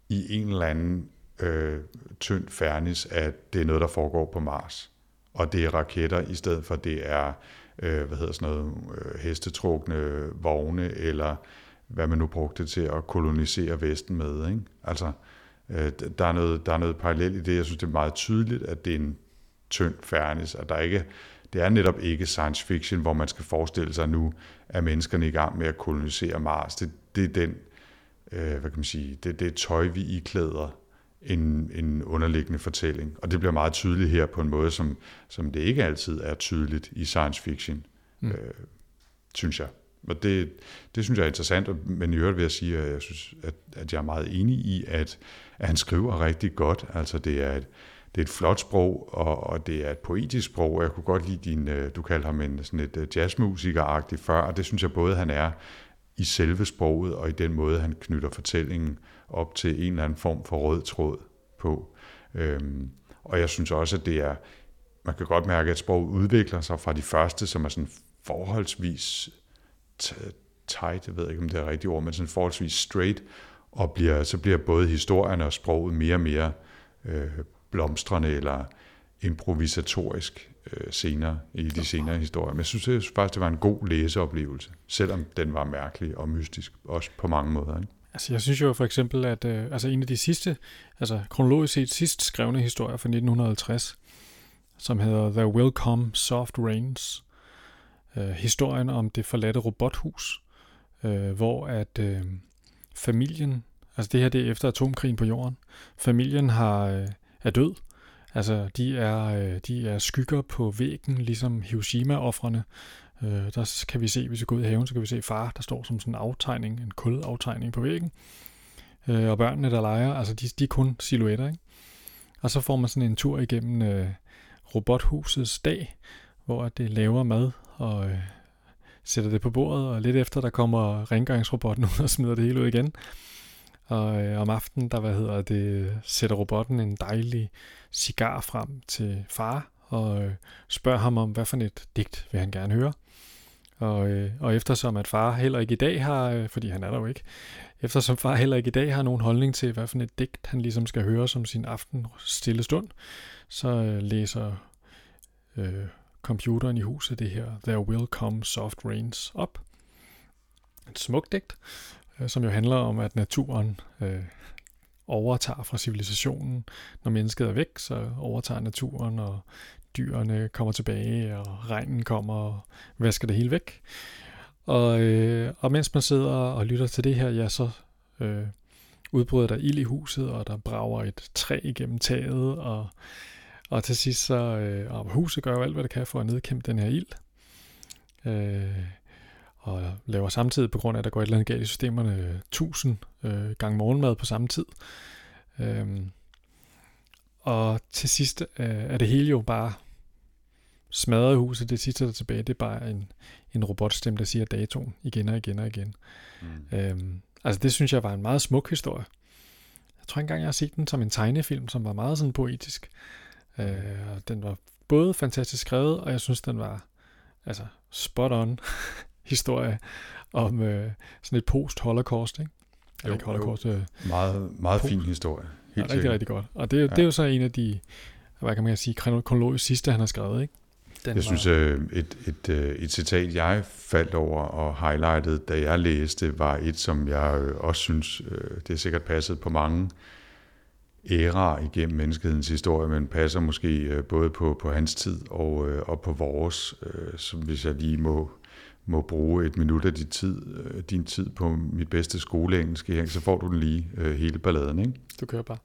i en eller anden øh, tynd fernis, at det er noget, der foregår på Mars. Og det er raketter, i stedet for det er øh, hvad hedder sådan noget, øh, hestetrukne vogne, eller hvad man nu brugte til at kolonisere Vesten med. Ikke? Altså, Øh, der, er noget, der er noget parallelt i det. Jeg synes, det er meget tydeligt, at det er en tynd fernis, at der ikke, det er netop ikke science fiction, hvor man skal forestille sig nu, at menneskerne i gang med at kolonisere Mars. Det, det er den, øh, hvad kan man sige, det, det er tøj, vi iklæder en, en underliggende fortælling. Og det bliver meget tydeligt her på en måde, som, som det ikke altid er tydeligt i science fiction, mm. øh, synes jeg. Og det, det synes jeg er interessant, men i øvrigt vil jeg sige, at jeg synes, at, at jeg er meget enig i, at, at han skriver rigtig godt. Altså det er et, det er et flot sprog, og, og det er et poetisk sprog. Jeg kunne godt lide din, øh, du kaldte ham en sådan et øh, jazzmusiker før, og det synes jeg både han er i selve sproget, og i den måde, han knytter fortællingen op til en eller anden form for rød tråd på. Øhm, og jeg synes også, at det er, man kan godt mærke, at sproget udvikler sig fra de første, som er sådan forholdsvis tight, jeg ved ikke, om det er rigtigt ord, men sådan forholdsvis straight, og bliver, så bliver både historien og sproget mere og mere øh, blomstrende eller improvisatorisk øh, senere i de senere historier. Men jeg synes, synes faktisk, det var en god læseoplevelse, selvom den var mærkelig og mystisk, også på mange måder. Ikke?
Altså, jeg synes jo for eksempel, at øh, altså en af de sidste, altså kronologisk set sidst skrevne historier fra 1950, som hedder The Will Come Soft Rains, øh, historien om det forladte robothus, øh, hvor at øh, familien, altså det her det er efter atomkrigen på jorden, familien har øh, er død. Altså de er, øh, de er skygger på væggen, ligesom Hiroshima-offrene. Øh, der kan vi se, hvis vi går ud i haven, så kan vi se far, der står som sådan en aftegning, en kulaftegning på væggen. Øh, og børnene, der leger, altså de, de er kun silhuetter, ikke? Og så får man sådan en tur igennem øh, robothusets dag, hvor det laver mad og øh, sætter det på bordet, og lidt efter, der kommer rengøringsrobotten ud og smider det hele ud igen. Og øh, om aftenen, der hvad hedder det, sætter robotten en dejlig cigar frem til far, og øh, spørger ham om, hvad for et digt vil han gerne høre. Og, øh, og eftersom at far heller ikke i dag har, øh, fordi han er der jo ikke, eftersom far heller ikke i dag har nogen holdning til, hvad for et digt han ligesom skal høre som sin aften stille stund, så øh, læser øh, computeren i huset det her There Will Come Soft Rains op. Et smukt digt, Øh, som jo handler om, at naturen øh, overtager fra civilisationen. Når mennesket er væk, så overtager naturen, og dyrene kommer tilbage, og regnen kommer og vasker det hele væk. Og, øh, og mens man sidder og lytter til det her, ja, så øh, udbryder der ild i huset, og der brager et træ igennem taget, og, og til sidst så, øh, og huset gør jo alt, hvad det kan for at nedkæmpe den her ild. Øh, og laver samtidig, på grund af, at der går et eller andet galt i systemerne, 1000 øh, gange morgenmad på samme tid. Øh, og til sidst øh, er det hele jo bare smadret i huset. Det sidste, der er tilbage, det er bare en, en robotstemme, der siger datoen igen og igen og igen. Mm. Øhm, altså det synes jeg var en meget smuk historie. Jeg tror engang, jeg har set den som en tegnefilm, som var meget sådan poetisk. Øh, og den var både fantastisk skrevet, og jeg synes, den var altså spot on historie om øh, sådan et post-holocaust, ikke?
Eller ikke holocaust. Jo. Øh, meget, meget post. fin historie.
Helt ja, rigtig, rigtig godt. Og det, ja. det er jo så en af de, hvad kan man sige, kronologisk sidste, han har skrevet, ikke?
Den jeg var... synes, øh, et, et, øh, et citat, jeg faldt over og highlightede, da jeg læste, var et, som jeg også synes, det er sikkert passet på mange æra igennem menneskehedens historie, men passer måske både på, på hans tid og, og på vores, som hvis jeg lige må, må bruge et minut af din tid, din tid på mit bedste skoleengelsk, så får du den lige hele balladen. Ikke?
Du kører bare.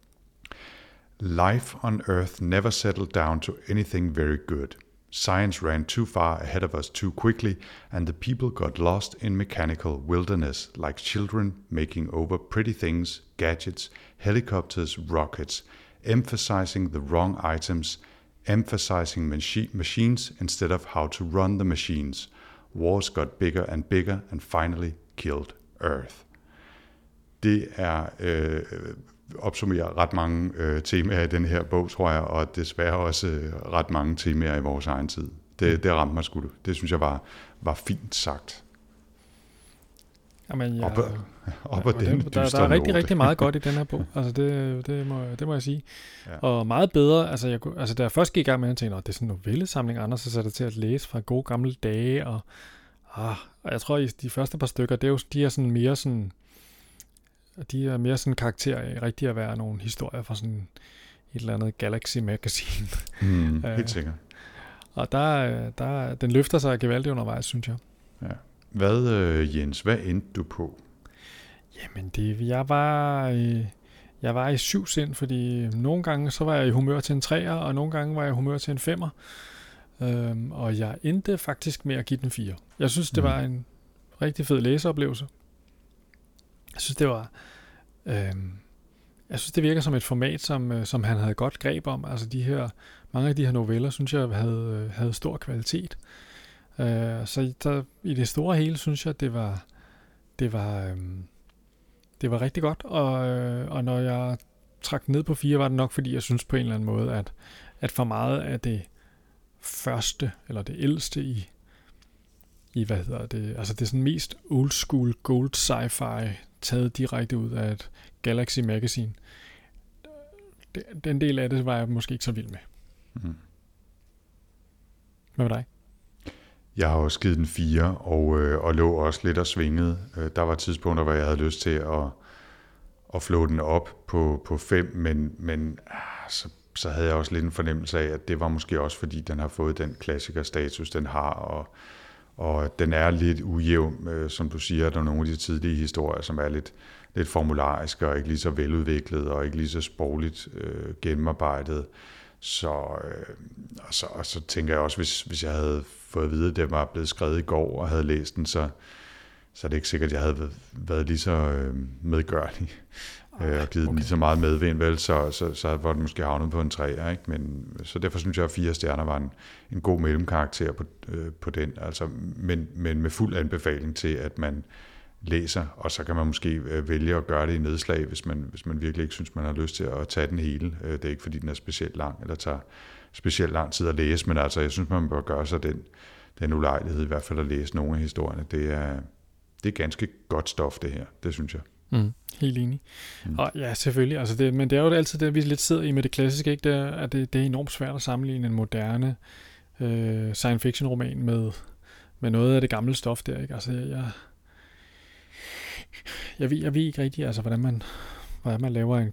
Life on Earth never settled down to anything very good. Science ran too far ahead of us too quickly, and the people got lost in mechanical wilderness, like children making over pretty things, gadgets, helicopters, rockets, emphasizing the wrong items, emphasizing machi- machines instead of how to run the machines. Wars got bigger and bigger and finally killed Earth. Det er øh, opsummerer ret mange øh, temaer i den her bog, tror jeg, og desværre også øh, ret mange temaer i vores egen tid. Det, mm. det ramte mig sgu. Det synes jeg var, var fint sagt.
Jamen, ja,
op, op ja,
den, der, der er rigtig, rigtig meget godt i den her bog. Altså, det, det, må, det må jeg sige. Ja. Og meget bedre, altså, jeg, altså da jeg først gik i gang med, at jeg tænkte, det er sådan en novellesamling, andre så satte til at læse fra gode gamle dage, og, ah, og jeg tror, i de første par stykker, det er jo, de er sådan mere sådan, de er mere sådan karakter rigtig at være nogle historier fra sådan et eller andet Galaxy Magazine.
Mm, helt øh, sikkert.
Og der, der, den løfter sig gevaldigt undervejs, synes jeg.
Ja. Hvad, øh, Jens, hvad endte du på?
Jamen, det, jeg var, øh, jeg var i syv sind, fordi nogle gange så var jeg i humør til en træer, og nogle gange var jeg i humør til en femmer. Øhm, og jeg endte faktisk med at give den fire. Jeg synes, det mm. var en rigtig fed læseoplevelse. Jeg synes, det var... Øh, jeg synes, det virker som et format, som, øh, som han havde godt greb om. Altså de her, mange af de her noveller, synes jeg, havde, øh, havde stor kvalitet. Øh, så der, i det store hele, synes jeg, det var, det var, øh, det var rigtig godt. Og, øh, og når jeg trak ned på fire, var det nok, fordi jeg synes på en eller anden måde, at, at for meget af det første, eller det ældste i, i hvad hedder det, altså det er sådan mest old school gold sci-fi taget direkte ud af et Galaxy Magazine. Den del af det var jeg måske ikke så vild med. Mm. Hvad med dig?
Jeg har også givet den fire, og, øh, og lå også lidt og svingede. Øh, der var tidspunkter, hvor jeg havde lyst til at, at flå den op på, på fem, men, men ah, så, så havde jeg også lidt en fornemmelse af, at det var måske også, fordi den har fået den klassikerstatus, den har, og, og den er lidt ujævn, øh, som du siger, der er nogle af de tidlige historier, som er lidt, lidt formulariske og ikke lige så veludviklet og ikke lige så sprogligt øh, gennemarbejdet. Så, øh, og, så, og så tænker jeg også, hvis, hvis jeg havde fået at vide, at det var blevet skrevet i går og havde læst den, så, så er det ikke sikkert, at jeg havde været lige så øh, medgørlig øh, og givet okay. den lige så meget medvind, vel, så, så, så var den måske havnet på en træer, ikke? Men, så derfor synes jeg, at fire stjerner var en, en god mellemkarakter på, øh, på den, altså, men, men med fuld anbefaling til, at man læser, og så kan man måske øh, vælge at gøre det i nedslag, hvis man, hvis man virkelig ikke synes, man har lyst til at tage den hele. Øh, det er ikke, fordi den er specielt lang, eller tager specielt lang tid at læse, men altså, jeg synes, man bør gøre sig den, den ulejlighed, i hvert fald at læse nogle af historierne. Det er, det er ganske godt stof, det her. Det synes jeg.
Mm, helt enig. Mm. Og ja, selvfølgelig. Altså det, men det er jo altid det, vi lidt sidder i med det klassiske, ikke? Det er, at det, det er enormt svært at sammenligne en moderne øh, science fiction roman med, med noget af det gamle stof der. Ikke? Altså jeg, jeg, jeg, ved, jeg ved ikke rigtig, altså, hvordan man, hvordan man laver en,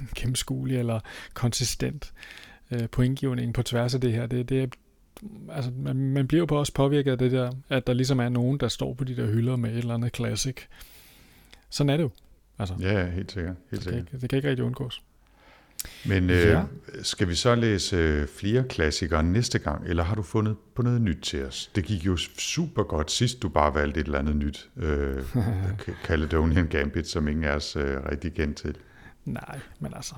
en gennemskuelig eller konsistent øh, pointgivning på tværs af det her. Det, det er, altså, man, man bliver jo på også påvirket af det der, at der ligesom er nogen, der står på de der hylder med et eller andet classic. Sådan er det jo. Altså,
Ja, helt sikkert. Helt
det, kan
sikkert.
ikke, det kan ikke rigtig undgås.
Men øh,
Ja.
skal vi så læse øh, flere klassikere næste gang, eller har du fundet på noget nyt til os? Det gik jo super godt sidst, du bare valgte et eller andet nyt. Øh, Caledonian Gambit, som ingen af os øh, rigtig kendte til.
Nej, men altså.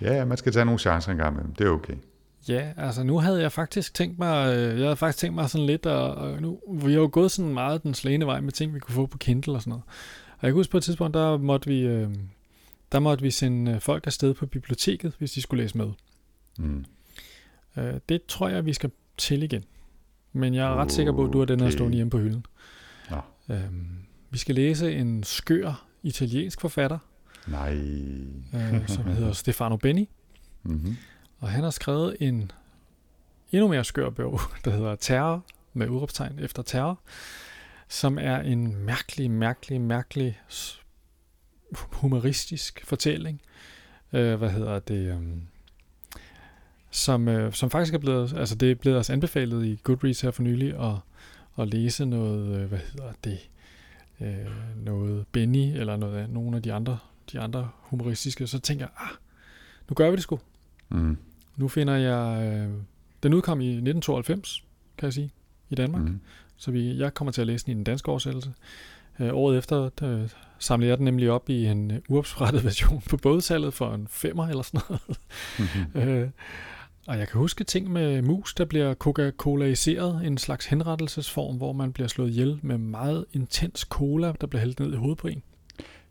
Ja, ja, man skal tage nogle chancer en gang imellem. Det er okay.
Ja, altså nu havde jeg faktisk tænkt mig, øh, jeg havde faktisk tænkt mig sådan lidt, og, og nu, vi har jo gået sådan meget den slagende vej med ting, vi kunne få på Kindle og sådan noget. Og jeg kan huske på et tidspunkt, der måtte vi, øh, der måtte vi sende øh, folk afsted på biblioteket, hvis de skulle læse med.
Mm.
Øh, det tror jeg, vi skal til igen. Men jeg er ret sikker på, at du har den her
Okay.
stående hjemme på hylden.
Nå.
Øhm, vi skal læse en skør italiensk forfatter,
Nej.
øh, som hedder Stefano Benni.
Mm-hmm.
Og han har skrevet en endnu mere skør bog, der hedder Terror, med udråbstegn efter terror, som er en mærkelig, mærkelig, mærkelig humoristisk fortælling. Øh, hvad hedder det? Um, som, øh, som faktisk er blevet, altså det er blevet os anbefalet i Goodreads her for nylig at, at læse noget, øh, hvad hedder det, øh, noget Benny, eller noget nogle af de andre, de andre humoristiske, så tænker jeg, ah, nu gør vi det sgu.
Mm.
Nu finder jeg... Øh, den udkom i 1992, kan jeg sige, i Danmark. Mm. Så vi, jeg kommer til at læse den i den danske oversættelse. Øh, året efter øh, samlede jeg den nemlig op i en øh, uopsprættet version på bådsalget for en femmer eller sådan noget.
Mm-hmm.
Øh, og jeg kan huske ting med mus, der bliver Coca-Colaiseret, en slags henrettelsesform, hvor man bliver slået ihjel med meget intens cola, der bliver hældt ned i hovedet på en.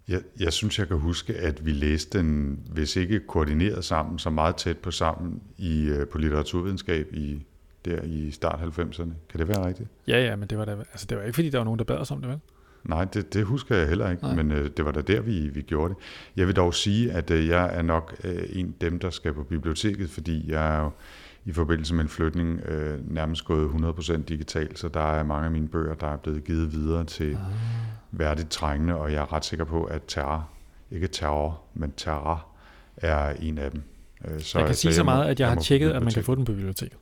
Jeg, jeg synes, jeg kan huske, at vi læste den, hvis ikke koordineret sammen, så meget tæt på sammen i, øh, på litteraturvidenskab i, der i start 90'erne. Kan det være rigtigt?
Ja, ja, men det var, da, altså, det var ikke, fordi der var nogen, der bad os om det, vel?
Nej, det, det husker jeg heller ikke,
Nej.
Nej. men øh, det var da der, vi, vi gjorde det. Jeg vil dog sige, at øh, jeg er nok øh, en af dem, der skal på biblioteket, fordi jeg er jo i forbindelse med en flytning øh, nærmest gået 100% digital, så der er mange af mine bøger, der er blevet givet videre til
Ah.
Værdigt trængende, og jeg er ret sikker på, at terror, ikke terror, men terror er en af dem. Øh, Så,
jeg kan sige så
må-
meget, at jeg har
må på
tjekket, at man kan få den på biblioteket.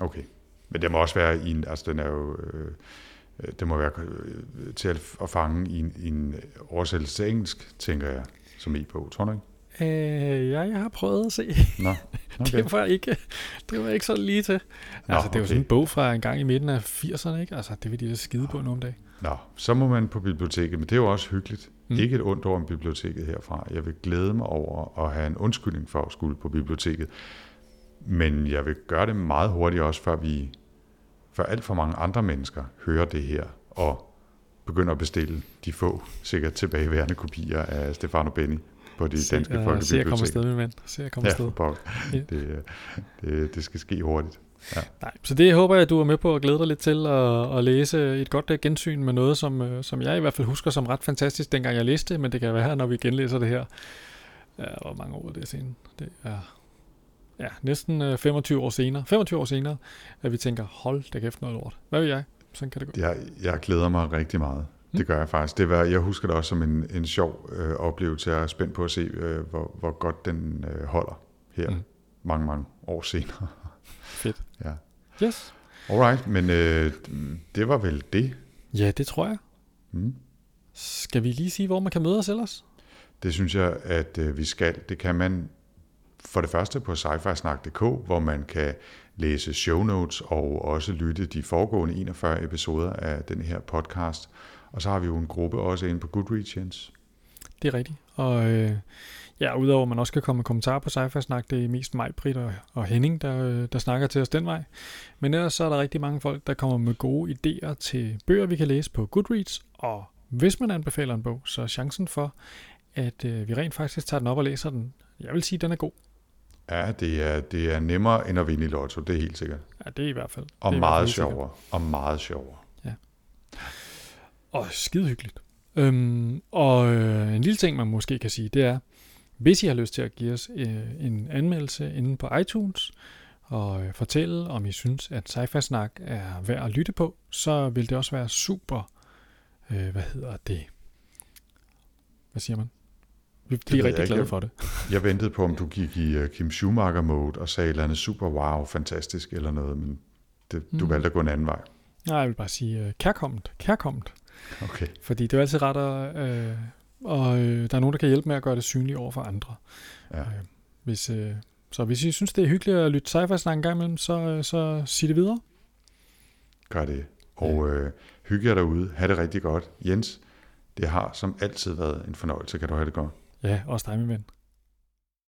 Okay. Men det må også være i en, altså den er jo, øh, øh, det må være øh, til at, fange i en, i en oversættelse til engelsk, tænker jeg, som e-bog, tror du ikke?
Øh, ja, jeg har prøvet at se.
Nå, okay.
Det var ikke, det var ikke så lige til.
Nå,
altså, det
okay.
sådan en bog fra en gang i midten af 80'erne, ikke? Altså, det vil de da skide på nu om dagen.
Nå, så må man på biblioteket, men det er jo også hyggeligt.
Mm.
Ikke et ondt ord om biblioteket herfra. Jeg vil glæde mig over at have en undskyldning for at skulle på biblioteket. Men jeg vil gøre det meget hurtigt også, før vi, før alt for mange andre mennesker hører det her og begynder at bestille de få, sikkert tilbageværende kopier af Stefano Benni på de
Se,
danske
øh, se, jeg kommer afsted, min ven. Se, jeg kommer afsted. Ja.
det, øh, det, det skal ske hurtigt.
Nej, så det håber jeg, du er med på at glæde dig lidt til at, at læse et godt øh, gensyn med noget, som, øh, som jeg i hvert fald husker som ret fantastisk, dengang jeg læste det, men det kan være, når vi genlæser det her. Ja, hvor mange år er det siden? Det er ja, næsten øh, 25 år senere. 25 år senere, at vi tænker, hold da kæft noget lort. Hvad vil jeg? Sådan kan det gå.
Jeg, jeg glæder mig rigtig meget.
Mm.
Det gør jeg faktisk. Det var, jeg husker det også som en, en sjov øh, oplevelse. Jeg er spændt på at se, øh, hvor, hvor godt den øh, holder her
mm.
mange, mange år senere.
Yes.
Alright, men øh, det var vel det.
Ja, det tror jeg.
Mm.
Skal vi lige sige, hvor man kan møde os ellers?
Det synes jeg, at øh, vi skal. Det kan man for det første på sci-fi-snak.dk, hvor man kan læse show notes og også lytte de foregående 41 episoder af den her podcast. Og så har vi jo en gruppe også inde på Goodreads, Jens.
Det er rigtigt. Og øh, ja, udover at man også kan komme med kommentarer på sci snak det er mest mig, Britt og, og Henning, der, øh, der snakker til os den vej. Men ellers så er der rigtig mange folk, der kommer med gode idéer til bøger, vi kan læse på Goodreads. Og hvis man anbefaler en bog, så er chancen for, at øh, vi rent faktisk tager den op og læser den, jeg vil sige, at den er god.
Ja, det er, det er nemmere end at vinde i lotto, det er helt sikkert.
Ja, det er i hvert fald.
Og meget sjovere. Og meget sjovere.
Og skide hyggeligt. Øhm, og øh, en lille ting, man måske kan sige, det er, hvis I har lyst til at give os øh, en anmeldelse inde på iTunes, og øh, fortælle, om I synes, at sci snak er værd at lytte på, så vil det også være super, øh, hvad hedder det, Hvad siger man? Vi bliver rigtig
jeg
glade
Jeg-
for det.
Jeg ventede på, om du gik i uh, Kim Schumacher-mode og sagde et eller andet super wow, fantastisk eller noget, men det, du
Mm.
valgte at gå en anden vej.
Nej, jeg vil bare sige øh, kærkomment. Kærkomment.
Okay.
Fordi det er altid ret at... Øh, og øh, der er nogen, der kan hjælpe med at gøre det synligt over for andre.
Ja.
Øh, hvis, øh, så hvis I synes, det er hyggeligt at lytte sci-fi snak en gang imellem, så, øh, så sig det videre.
Gør det. Og øh, hygge jer derude. Ha' det rigtig godt. Jens, det har som altid været en fornøjelse. Kan du have det godt?
Ja, også dig, min ven.